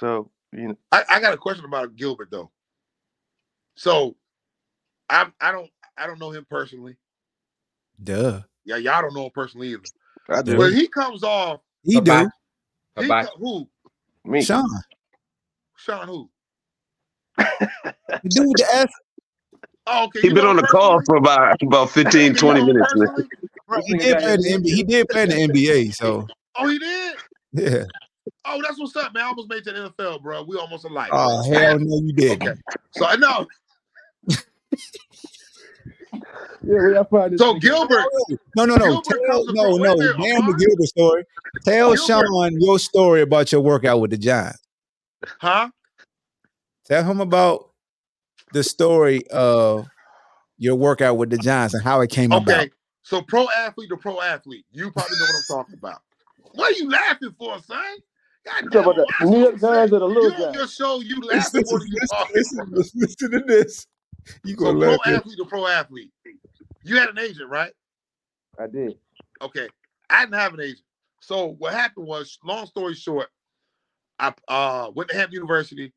So you know, I, I got a question about Gilbert though. So, I I don't I don't know him personally. Duh. Yeah, y'all don't know him personally either. I do. But he comes off. He do. He, Bye-bye. co- who? Me. Sean. Sean who? The dude with the S. Oh, okay. He you been on him the call for about about 15, 20 minutes. He did play in the NBA. He did play in the NBA, so Oh, he did. yeah. Oh, that's what's up, man. I almost made it to the NFL, bro. We almost alike. Oh hell no, you didn't. Okay. So I know. where y'all find? So nigga? Gilbert, No, no, no, Gilbert tell, comes no, no. a minute, Damn the Gilbert story. Tell Gilbert. Sean your story about your workout with the Giants. huh? Tell him about the story of your workout with the Giants and how it came about. Okay. So pro athlete to pro athlete. You probably know what I'm talking about. What are you laughing for, son? God You damn, talking about the why New York Giants or the You little on Giants? your show, you Listen, laughing more than you listen, talking. listen, listen, listen to this. You So gonna pro laugh. at- athlete to pro athlete. You had an agent, right? I did. Okay. I didn't have an agent. So what happened was, long story short, I uh, went to Hampton University,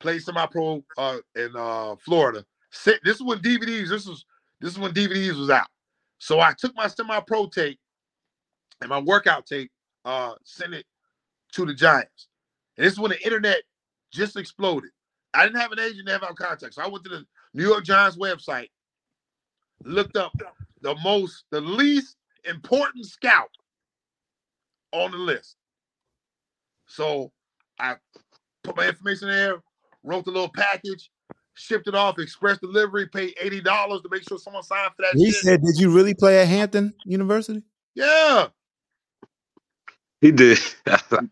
played semi-pro uh, in uh, Florida. Sit- This is when DVDs. This was this is when DVDs was out. So I took my semi-pro tape and my workout tape, uh, sent it to the Giants. And this is when the internet just exploded. I didn't have an agent to have our contact. So I went to the New York Giants website, looked up the most, the least important scout on the list. So I put my information there, wrote the little package, shipped it off, express delivery, paid $80 to make sure someone signed for that He shit. said, "Did you really play at Hampton University?" yeah. He did.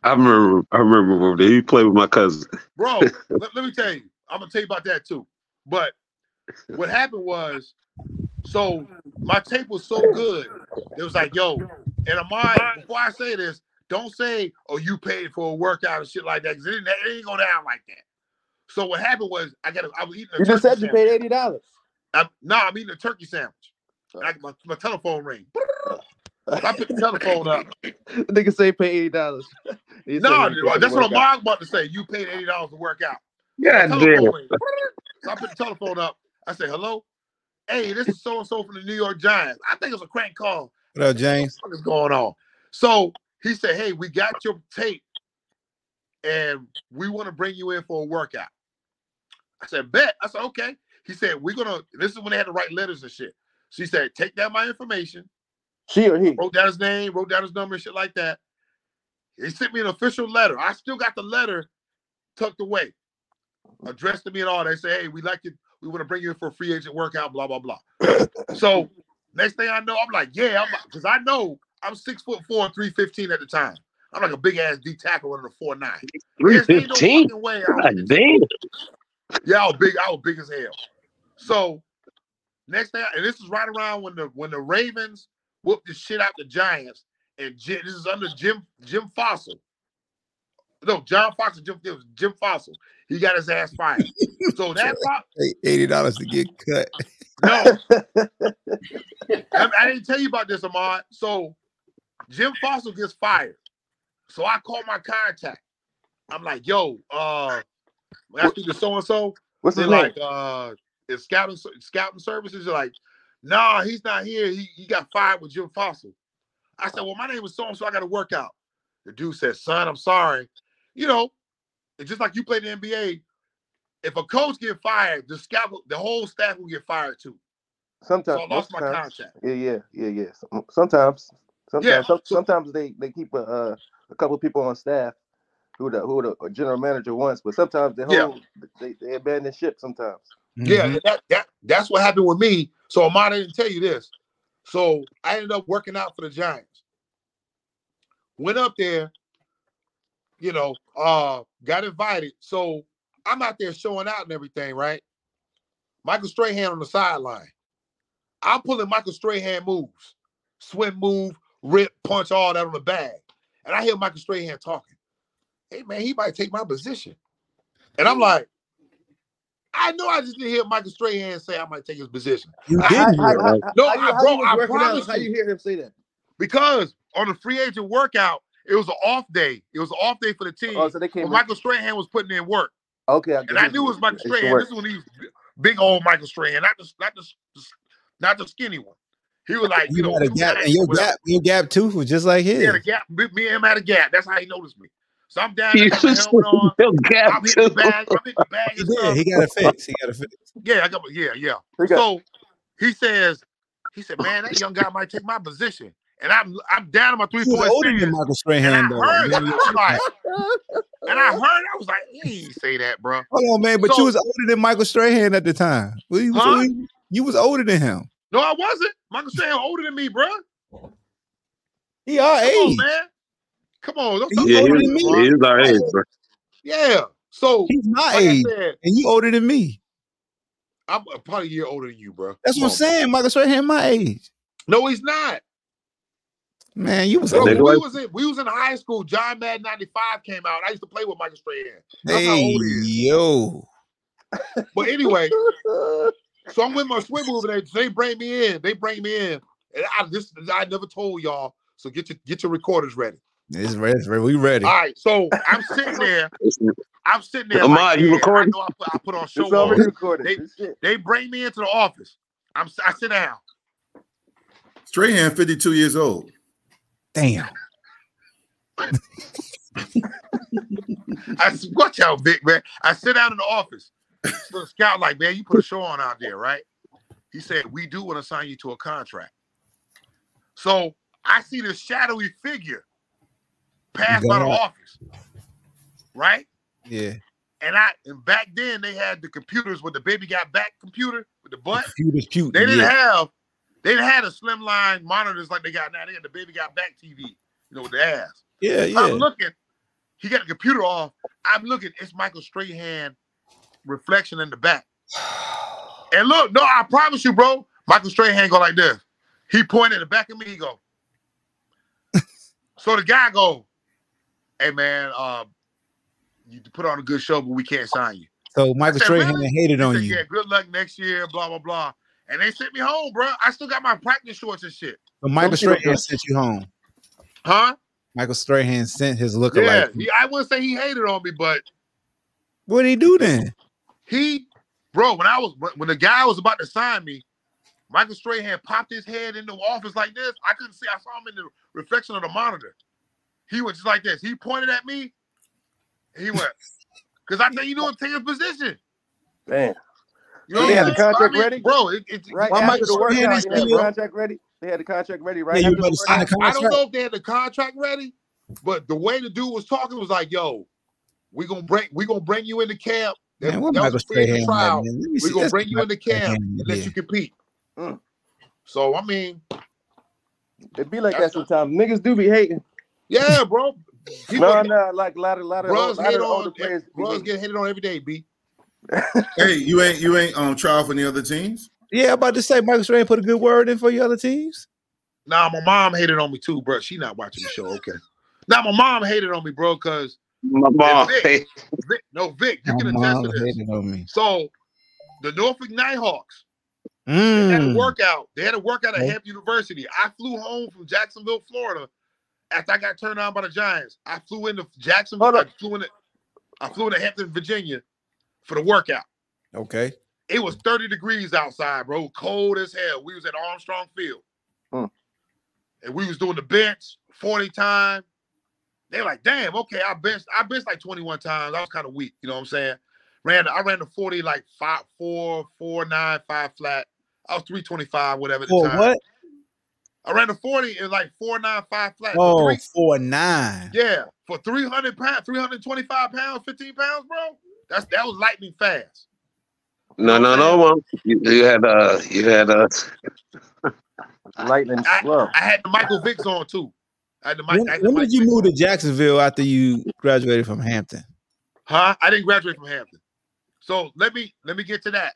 I remember. I remember when he played with my cousin. Bro, let, let me tell you, I'm gonna tell you about that too. But what happened was, so my tape was so good, it was like, yo, and Amai, before I say this, don't say, oh, you paid for a workout and shit like that, because it, didn't- it ain't go down like that. So what happened was, I got, I was eating a You just turkey said you paid eighty dollars. I'm, no, I'm eating a turkey sandwich. Oh. And I, my, my telephone ring. I picked the telephone up. Nigga say pay eighty dollars. No, that's what I'm about to say. You paid eighty dollars to work out. Yeah, damn. So I put the telephone up. I say, hello? Hey, this is so and so from the New York Giants. I think it was a crank call. What up, James? What is going on? So he said, Hey, we got your tape and we want to bring you in for a workout. I said, Bet. I said, Okay. He said, We're gonna, this is when they had to write letters and shit. So he said, Take down my information. She or he? Wrote down his name, wrote down his number, and shit like that. He sent me an official letter. I still got the letter tucked away, addressed to me and all. They say, hey, we like you. We want to bring you in for a free agent workout, blah, blah, blah. so next thing I know, I'm like, yeah, I'm because I know I'm six foot four and 315 at the time. I'm like a big ass D tackle running a four nine. There's ain't no 315? fucking way I was God yeah, I was big. I was big as hell. So next thing, and this is right around when the when the Ravens whooped the shit out the Giants, and Jim, this is under Jim Jim Fassel. No, John Fox and Jim it was Jim Fassel. He got his ass fired. So that Fo- Eighty dollars to get cut. no, I, I didn't tell you about this, Ahmad. So Jim Fassel gets fired. So I call my contact. I'm like, yo, uh, when I speak to so and so, What's they're his name? like, uh, is scouting scouting services? They're like, nah, he's not here. He, he got fired with Jim Fassel. I said, well, my name is so and so. I got to work out. The dude said, son, I'm sorry. You know, it's just like you play the NBA. If a coach get fired, the scout, the whole staff will get fired too. Sometimes, So I lost my contract. Yeah, yeah, yeah, yeah. Sometimes, sometimes, Yeah, so- sometimes they they keep a uh, a couple of people on staff who the who the general manager wants, but sometimes they Yeah. hold they, they abandon ship. Sometimes. Yeah, Mhm. and that that that's what happened with me. So Amada didn't tell you this. So I ended up working out for the Giants. Went up there, you know, uh, got invited. So I'm out there showing out and everything, right? Michael Strahan on the sideline. I'm pulling Michael Strahan moves, swim move, rip, punch, all that on the bag. And I hear Michael Strahan talking. Hey man, he might take my position. And I'm like, I know I just didn't hear Michael Strahan say I might take his position. You didn't hear how- it. how- No, how you- I- how bro, I working out? promise How you. you hear him say that? Because on the free agent workout, it was an off day. It was an off day for the oh, team. Oh, so they came. But Michael Strahan was putting in work. okay, And I knew it was Michael It's Strahan. This is when he was big old Michael Strahan, not the not the not the skinny one. He was like, you You know, had a gap, and your gap, your gap tooth was just like He his. had a gap. Me me and him had a gap. That's how he noticed me. So I'm down there, You got my helmet on. still got I'm hitting the to. bag. I'm hitting the bag He and did. stuff. He got a fix. He got a fix. Yeah, I got my, yeah, yeah. They got- So he says, he said, man, that young guy might take my position. And I'm I'm down on my three He was point older than stand. Michael And I Strahan, though. heard, Man, I was like, and I heard, I was like, he ain't say that, bro. Hold on, man, but So- you was older than Michael Strahan at the time. What you- Huh? you- You was older than him. No, I wasn't. Michael Strahan older than me, bro. He our Come age. on, man. Come on. Don't Yeah, older than me. he was our age, bro. Yeah. So He's my like age, said, and you older than me. I'm probably a year older than you, bro. That's Come what I'm on, saying. Michael Strahan, my age. No, he's not. Man, you was Bro, older. when Nigga, we like- was in we was in high school. John Madden '95 came out. I used to play with Michael Strahan. That's how Hey, old he is. yo. But anyway, so I'm with my swim move, and they, they bring me in. They bring me in, and I this I never told y'all. So get your get your recorders ready. It's ready. It's ready. We ready. All right. So I'm sitting there. I'm sitting there. Ahmad, like, you yeah, I recording? know I put, I put on show It's already on. recorded. They- They bring me into the office. I'm I sit down. Strahan, 52 years old. Damn. I s- watch out, Vic, man. I sit down in the office. So the scout, like, man, you put a show on out there, right? He said, We do want to sign you to a contract. So I see this shadowy figure pass by the office, right? Yeah. And I and back then they had the computers with the baby got back computer with the butt. Computers cute. They didn't yeah. have they didn't have the slimline monitors like they got now. They had the baby got back TV, you know, with the ass. Yeah, yeah. I'm looking. He got the computer off. I'm looking. It's Michael Strahan reflection in the back. And look, no, I promise you, bro. Michael Strahan go like this. He pointed the back of me. He go. so the guy go, "Hey man, um, you put on a good show, but we can't sign you." So Michael said, Strahan really? hated He on said, you. "Yeah, good luck next year." Blah blah blah. And they sent me home, bro. I still got my practice shorts and shit. So Michael Some people Strahan don't- sent you home. Huh? Michael Strahan sent his Yeah. lookalike. He, I wouldn't say he hated on me, but What did he do then? He, bro, when I was when- when the guy was about to sign me, Michael Strahan popped his head in the office like this. I couldn't see. I saw him in the reflection of the monitor. He was just like this. He pointed at me. He went, because I think you know take his position. Man, You know they what had I'm the contract I mean, ready? bro. It, it, Right Why after Michael the Strahan workout, is they had the still- contract ready. They had the contract ready right Yeah, you after the sign I don't know if they had the contract ready, but the way the dude was talking was like, "Yo, we gonna bring we gonna bring you into camp. That, Man, what that Michael was a free agent trial. at, man? We see. gonna bring you Michael into camp and let you compete." Mm. So I mean, it'd be like that That's- sometimes. Niggas do be hating. Yeah, bro. People, No, no, like a lot of, lot of, bros lot hate of older on players. bros get hated on every day. B. Hey, you ain't you ain't um trial for any other teams? Yeah, I'm about to say Michael Strahan put a good word in for your other teams. Nah, my mom hated on me too, bro. She not watching the show. Okay. Now my mom hated on me, bro, because My mom. Vic, Vic, no Vic, you My can attest mom to this. hated on me. So the Norfolk Nighthawks, they had a Mm. workout. They had a workout at Okay. Hampton University. I flew home from Jacksonville, Florida, after I got turned on by the Giants. I flew into Jacksonville. I flew into I flew into Hampton, Virginia, for the workout. Okay. It was 30 degrees outside, bro. Cold as hell. We was at Armstrong Field. Hmm. And we was doing the bench 40 time. They were like, damn, okay, I benched, I benched like 21 times. I was kind of weak, you know what I'm saying? Ran I ran the 40 like five, four, four, nine, five flat. I was 325, whatever at the For time. what? I ran the 40 in like four, nine, five flat. For Oh, three- four nine. yeah, for 300 pounds, 325 pounds, 15 pounds, bro. That's that was lightning fast. No, no, no, man. You, you had uh, you had uh, Lightning I, slow. I had the Michael Vicks on too. I had the Mike. When, I had the when Mike did you Vick move on. to Jacksonville after you graduated from Hampton? Huh? I didn't graduate from Hampton. So let me let me get to that.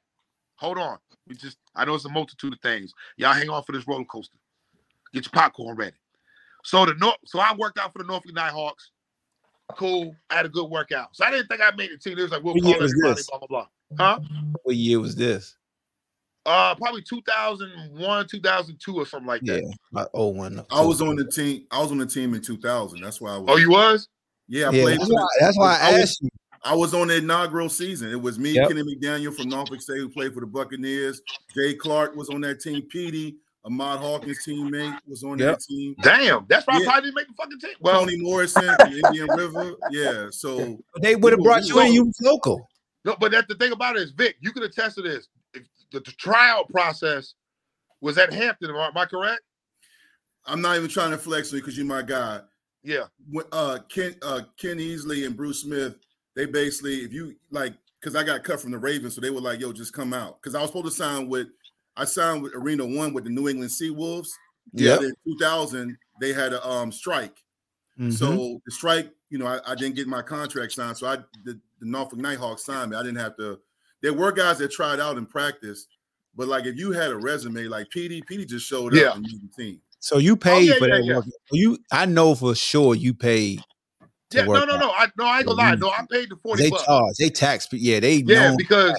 Hold on. We just I know it's a multitude of things. Y'all hang on for this roller coaster. Get your popcorn ready. So the North, so I worked out for the Norfolk Nighthawks. Cool. I had a good workout. So I didn't think I made the team. It was like we'll What call year was everybody, this? blah blah blah. Huh? What year was this? Uh probably 2001, 2002 or something like that. Yeah, that. about oh one. I was on the team. I was on the team in 2000. That's why I was. Oh, you was? Yeah, I Yeah, played. that's why, that's why I was- asked you. I was on the inaugural season. It was me, Yep. Kenny McDaniel from Norfolk State, who played for the Buccaneers. Jay Clark was on that team. Petey, Ahmad Hawkins' teammate, was on Yep. that team. Damn, that's why I probably didn't make the fucking team. Well, Tony Morrison, the Indian River. Yeah. So But they would have brought you in. You was local. No, but that's the thing about it is, Vic, you can attest to this. If the, the tryout process was at Hampton, am I, am I correct? I'm not even trying to flex on you because you're my guy. Yeah. When, uh, Ken uh, Ken Easley and Bruce Smith, they basically, if you like, because I got cut from the Ravens, so they were like, "Yo, just come out." Because I was supposed to sign with I signed with Arena One with the New England Sea Wolves. Yep. In 2000, they had a um strike. Mhm. So the strike, you know, I, I didn't get my contract signed. So I the, the Norfolk Nighthawks signed me. I didn't have to. There were guys that tried out in practice, but like if you had a resume like PD, PD just showed up Yeah. and used the team. So you Oh, paid yeah, for yeah, that yeah. You, I know for sure you paid. Yeah, no, no, out. no. I no, I ain't gonna lie. No, I paid the forty They bucks. charge. They tax. Yeah, they Yeah, because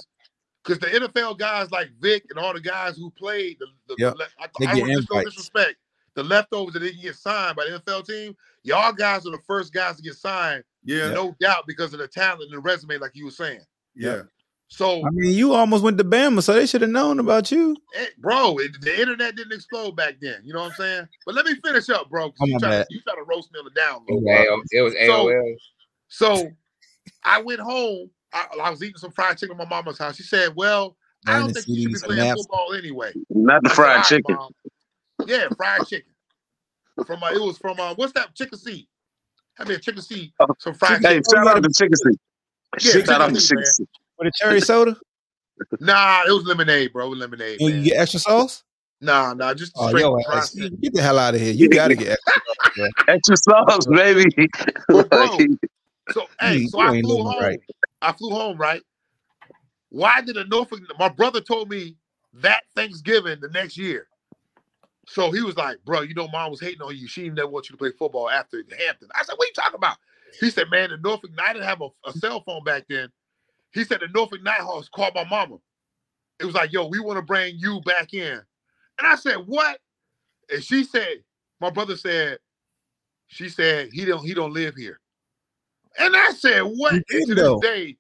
because the NFL guys like Vic and all the guys who played the, the, Yep. the I, They I get don't just no disrespect. The leftovers that didn't get signed by the NFL team, y'all guys are the first guys to get signed, Yeah, no doubt, because of the talent and the resume, like you were saying. yeah. So, I mean, you almost went to Bama, so they should have known about you. eh, bro, it, the internet didn't explode back then. You know what I'm saying? But let me finish up, bro. Oh, you my try, bad. you try to roast me on the down It low. was, AOL, it was So- AOL. So I went home. I, I was eating some fried chicken at my mama's house. She said, "Well, I don't think you should be CDs playing snaps. football anyway." Not the I said, fried chicken. Mom." Yeah, fried chicken. From uh, it was from uh, what's that chicken seed? I mean, chicken seed. Some fried Hey, chicken. shout out to Chicken Seat. Yeah, Shout out Chicken to Seat, Chicken man. Seat. With a cherry soda, Nah, it was lemonade, bro. Was lemonade. and you get extra sauce. Nah, nah, just Oh, straight yo, ass. get the hell out of here. You gotta get extra sauce. Extra sauce, baby. But bro, so hey, You- so you I ain't flew home. right. I flew home, right? Why did a Norfolk? My brother told me that Thanksgiving the next year. So he was like, "Bro, you know, mom was hating on you. She didn't want you to play football after Hampton." I said, "What are you talking about?" He said, "Man, the Norfolk. I didn't have a, a cell phone back then." He said the Norfolk Nighthawks called my mama. It was like, "Yo, we want to bring you back in," and I said, "What?" And she said, "My brother said." She said he don't he don't live here. And I said, what? You And did, to this though. day,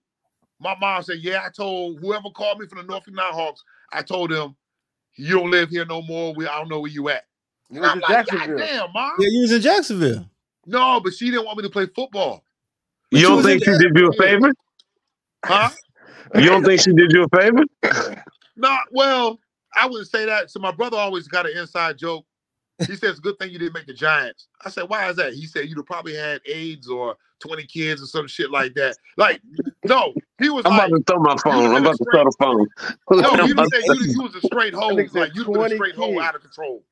my mom said, yeah, I told whoever called me from the Norfolk Nighthawks, I told him, you don't live here no more. We, I don't know where you at. You was I'm in like, God Jacksonville. damn, mom. Yeah, you was in Jacksonville. No, but she didn't want me to play football. you you don't think she did you a favor? Huh? You don't think she did you a favor? No, well, I wouldn't say that. So my brother always got an inside joke. He says, it's a good thing you didn't make the Giants. I said, why is that? He said, you'd have probably had AIDS or 20 kids or some shit like that. Like, no, he was I'm like, about to throw my phone. I'm about to throw the phone. No, he about was saying you, you was a straight hoe. That nigga said Like you was a straight hoe kids. out of control.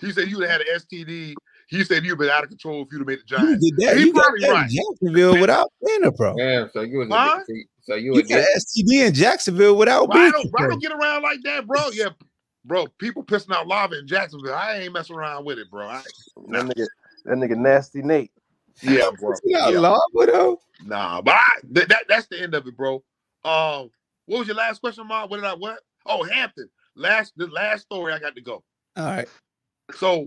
He said you'd have had an STD. He said you'd been out of control if you'd have made the Giants. You Giants. did that. He You got probably that in right. Jacksonville without being a pro. Yeah, so you was Huh? a, so you You a got. STD in Jacksonville without Well, I being don't, a I pro. don't get around like that, bro. Yeah, bro. People pissing out lava in Jacksonville. I ain't messing around with it, bro. I, That nigga, that nigga nasty Nate. yeah, bro. You got Yeah. lava though. Nah, but I, th- that that's the end of it, bro. Um, what was your last question, Mom? What did I what? Oh, Hampton. Last the last story I got to go. All right. So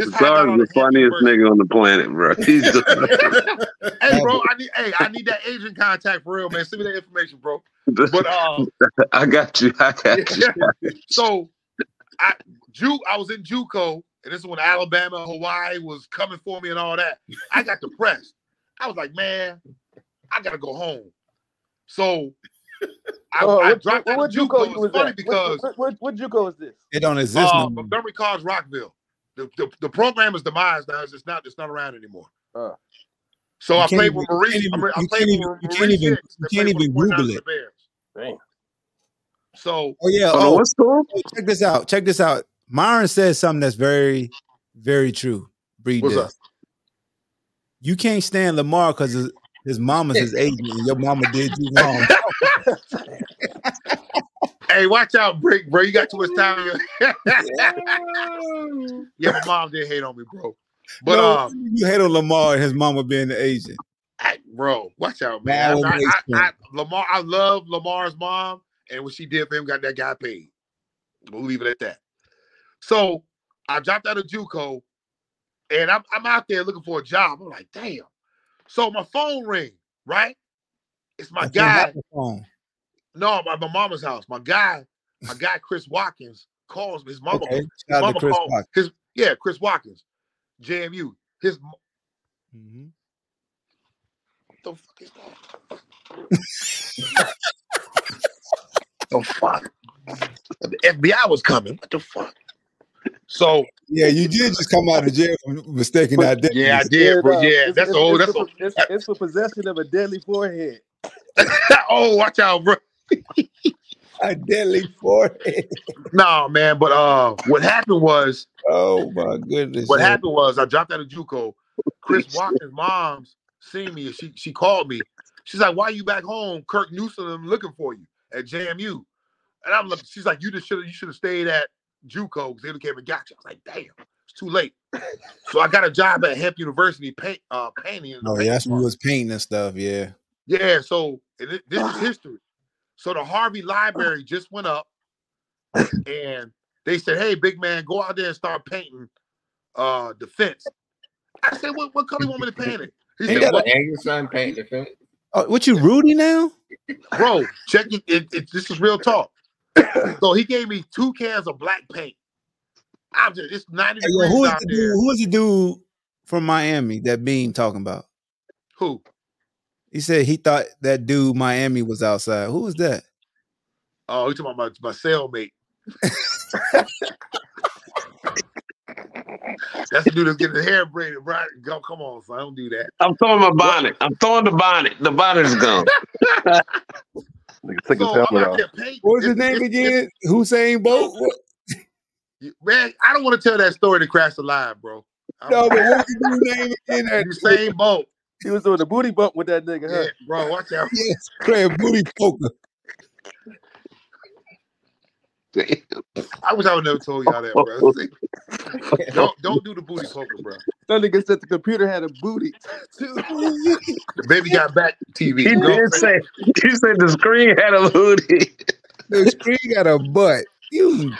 this is how I got Sorry, the the funniest nigga on the planet, bro. He's the, hey, bro, I need hey, I need that agent contact for real, man. Send me that information, bro. But uh, I got you. I got you. so I Ju I was in JUCO, and this is when Alabama, Hawaii was coming for me and all that. I got depressed. I was like, man, I gotta go home. So I, Oh, I what, dropped what, what JUCO JUCO. you It's was funny at? because what, what, what, what JUCO is this? It don't exist uh, no more. Montgomery College Rockville. The, the, the program is demised now. It's not it's not around anymore. Uh. so I can't played with you Maurice. can't even- I, I you played with even- you can't even- you can't even Google it. Damn. So Oh yeah. Hold Oh, what's cool? check this out. Check this out. Myron says something that's very, very true. Breed What's this. up? You can't stand Lamar because his, his mama's his agent and your mama did you wrong. Hey, watch out, Brick, bro. You got too much time. in your- yeah, my mom did hate on me, bro. But no, um, you hate on Lamar and his mama being the agent. I, bro, watch out, man. I, I, I, I, Lamar, I love Lamar's mom, and what she did for him got that guy paid. We'll leave it at that. So I dropped out of JUCO, and I'm I'm out there looking for a job. I'm like, damn. So my phone ring, right? It's my At guy. microphone. No, my, my mama's house. My guy, my guy Chris Watkins calls me. His mama. Okay. his Shout out to mama Chris called- Watkins. His yeah, Chris Watkins, JMU. His mo- Mhm. the fuck is that? the fuck? The FBI was coming. What the fuck? So Yeah, you did just come out of jail for mistaken identity. yeah, I did, bro. uh, Yeah, it's- that's it's, the. It's, That's for, the, it's, it's for possession of a deadly forehead. oh, watch out, bro. A deadly forehead. No, man. But uh, what happened was, Oh my goodness. what yeah. happened was, I dropped out of JUCO. Chris Watkins' mom's seen me, and she she called me. She's like, "Why are you back home? Kirk Newsom looking for you at JMU." And I'm like, she's like, "You just should you should have stayed at JUCO because they came and got you." I was like, "Damn, it's too late." so I got a job at Hemp University paint uh painting. in the Oh, paint yeah, that's when we department. was painting and stuff. Yeah. Yeah, so and it- this is history. So the Harvey Library just went up, and they said, "Hey, big man, go out there and start painting uh the fence." I said, "What what color you want me to paint it?" He You said, got well, an angry son paint the fence. Oh, what you Rudy now? "Bro, check it, it, it. This is real talk." so he gave me two cans of black paint. I'm just it's 90 Hey, degrees who is out the there. dude? Who is the dude from Miami that Beam talking about? Who? He said he thought that dude Miami was outside. Who was that? Oh, you talking about my, my cellmate? That's the dude that's getting his hair braided, right? Go, come on, son, I don't do that. I'm throwing my bonnet. I'm throwing the bonnet. The bonnet is gone. Nigga took his So I'm helmet off. there painting. What was his It's- name it's- again? Hussein Bolt? What? Man, I don't want to tell that story to crash the line, bro. I No, but what was the dude's name again? That Usain Bolt. He was doing the booty bump with that nigga, huh? Yeah, bro, watch out. yes, Craig Booty Poker. I wish I would never told y'all that, bro. Don't don't do the booty poker, bro. That nigga said the computer had a booty. The baby got back to TV. He You know what I'm did saying? say. He said the screen had a hoodie. The screen got a butt. You.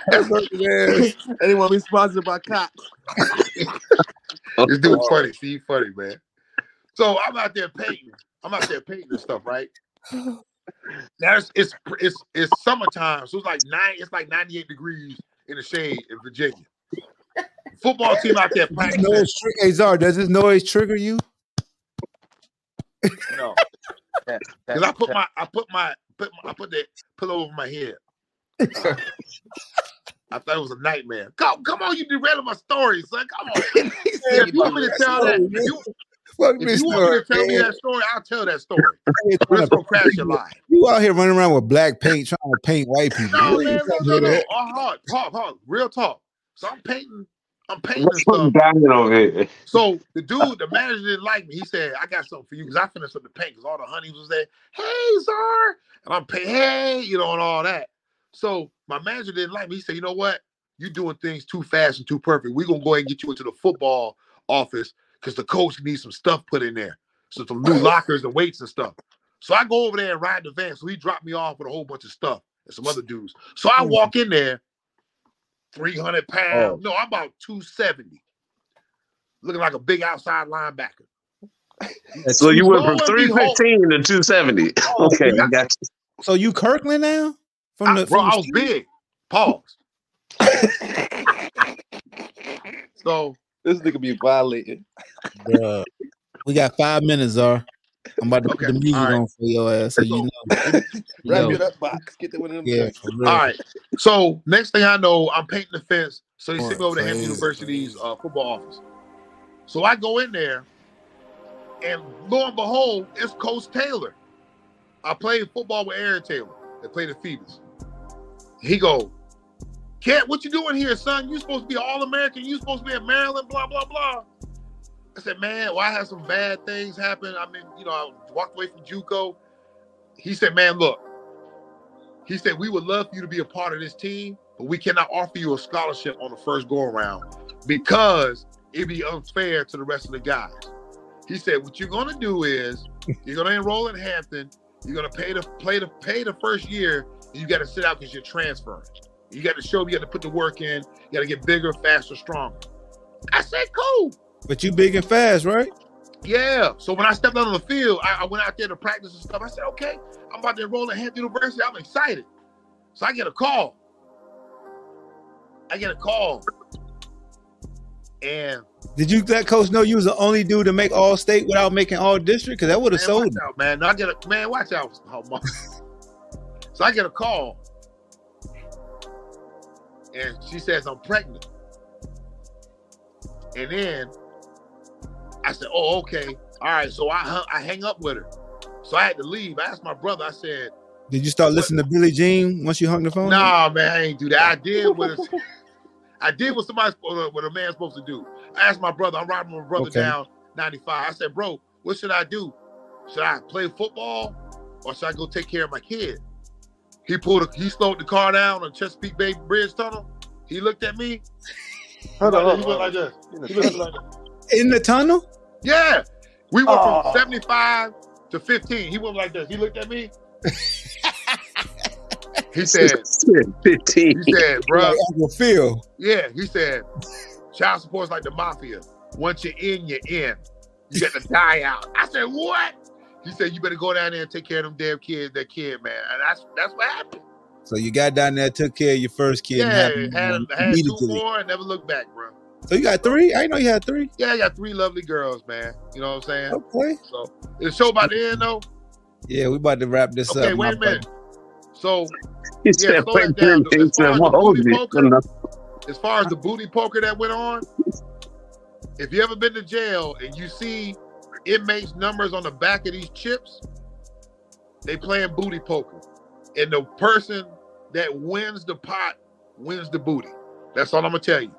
Anyone be sponsored by cops? This dude's funny. Steve funny, man. So I'm out there painting. I'm out there painting and stuff, right? Now it's it's it's, it's summertime, so it's like nine. It's like 98 degrees in the shade in Virginia. Football team out there Does this practicing. noise tri- hey, Czar, does this noise trigger you? No, because I put my I put my put my, I put that pillow over my head. I thought it was a nightmare. Come, come on, you derailing my story, son. Come on. if you want me to tell that, you, Fuck if this you want me to story, tell me that story, I'll tell that story. Hey, But it's gonna crash your life. You out here running around with black paint trying to paint white people. No, You man, ain't no, no, no. that. Oh, hard, hard, hard. Real talk. So I'm painting, I'm painting and What's stuff. dying over here? So the dude, the manager didn't like me. He said, I got something for you because I finished up the paint because all the honeys was there. Hey, Czar. And I'm paying, hey, you know, and all that. So my manager didn't like me. He said, you know what? You're doing things too fast and too perfect. We're gonna go ahead and get you into the football office because the coach needs some stuff put in there. So some new lockers and weights and stuff. So I go over there and ride the van. So he dropped me off with a whole bunch of stuff and some other dudes. So I mm. walk in there, 300 pounds. Oh. No, I'm about 270. Looking like a big outside linebacker. So you went from Lo and behold- 315 to 270. Okay, I got you. So you Kirkland now? From I- the, bro, from the I was big. Pause. so This nigga be violating. Bruh. We got five minutes, Czar. I'm about to put the music all right. on for your ass, so you know. Wrap Yo, it up, box. Get that one of them. yeah, joints. for real. all right. So next thing I know, I'm painting the fence. So they sent me over to Hampton University's uh, football office. So I go in there, and lo and behold, it's Coach Taylor. I played football with Aaron Taylor. They played at Phoebus. He go, Cat, what you doing here, son? You supposed to be all American. You supposed to be at Maryland. Blah blah blah. I said, man, well, I had some bad things happen. I mean, you know, I walked away from JUCO. He said, man, look. He said, we would love for you to be a part of this team, but we cannot offer you a scholarship on the first go around because it'd be unfair to the rest of the guys. He said, what you're gonna do is you're gonna enroll in Hampton. You're gonna pay the play the pay the first year. You got to sit out because you're transferring. You got to show you got to put the work in. You got to get bigger, faster, stronger. I said, cool. But you big and fast, right? Yeah. So when I stepped out on the field, I, I went out there to practice and stuff. I said, okay, I'm about to enroll at Hampton University. I'm excited. So I get a call. I get a call. And Did you let coach know you was the only dude to make all state without making all district? Because that would have sold out, man. No, I get a man, watch out. So I get a call. And she says I'm pregnant. And then I said, "Oh, okay, all right." So I hung, I hang up with her. So I had to leave. I asked my brother. I said, Did you start listening to Billie Jean once you hung the phone? Nah, man, I ain't do that. I did what I did what somebody supposed uh, what a man's supposed to do. I asked my brother. I'm riding my brother Okay. down 95. I said, bro, what should I do? Should I play football or should I go take care of my kid? He pulled. A, he slowed the car down on Chesapeake Bay Bridge Tunnel. He looked at me. Hold on, he went like this. He looked like In the tunnel? Yeah. We went Oh. from 75 to 15. He went like this. He looked at me. he said, Fifteen. he said, bro, Like Uncle Phil. yeah. He said, child support's like the mafia. Once you're in, you're in. You got to die out. I said, what? He said, you better go down there and take care of them damn kids, that kid, man. And that's that's what happened. So you got down there, took care of your first kid, and yeah, had, had, had, two more and never looked back, bro. So you got three? I know you had three. Yeah, I got three lovely girls, man. You know what I'm saying? Okay. So the show about to end though. Yeah, we about to wrap this Okay, up. wait a minute. So He Yeah, said, slow "Wait down, a As far as the booty poker- as far as the booty poker that went on, if you ever been to jail and you see inmates' numbers on the back of these chips, they playing booty poker. And the person that wins the pot wins the booty. That's all I'm gonna tell you.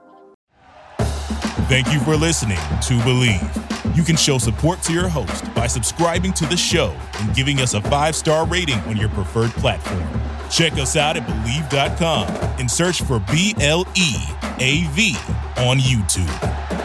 Thank you for listening to Bleav. You can show support to your host by subscribing to the show and giving us a five star rating on your preferred platform. Check us out at Bleav.com and search for B L E A V on YouTube.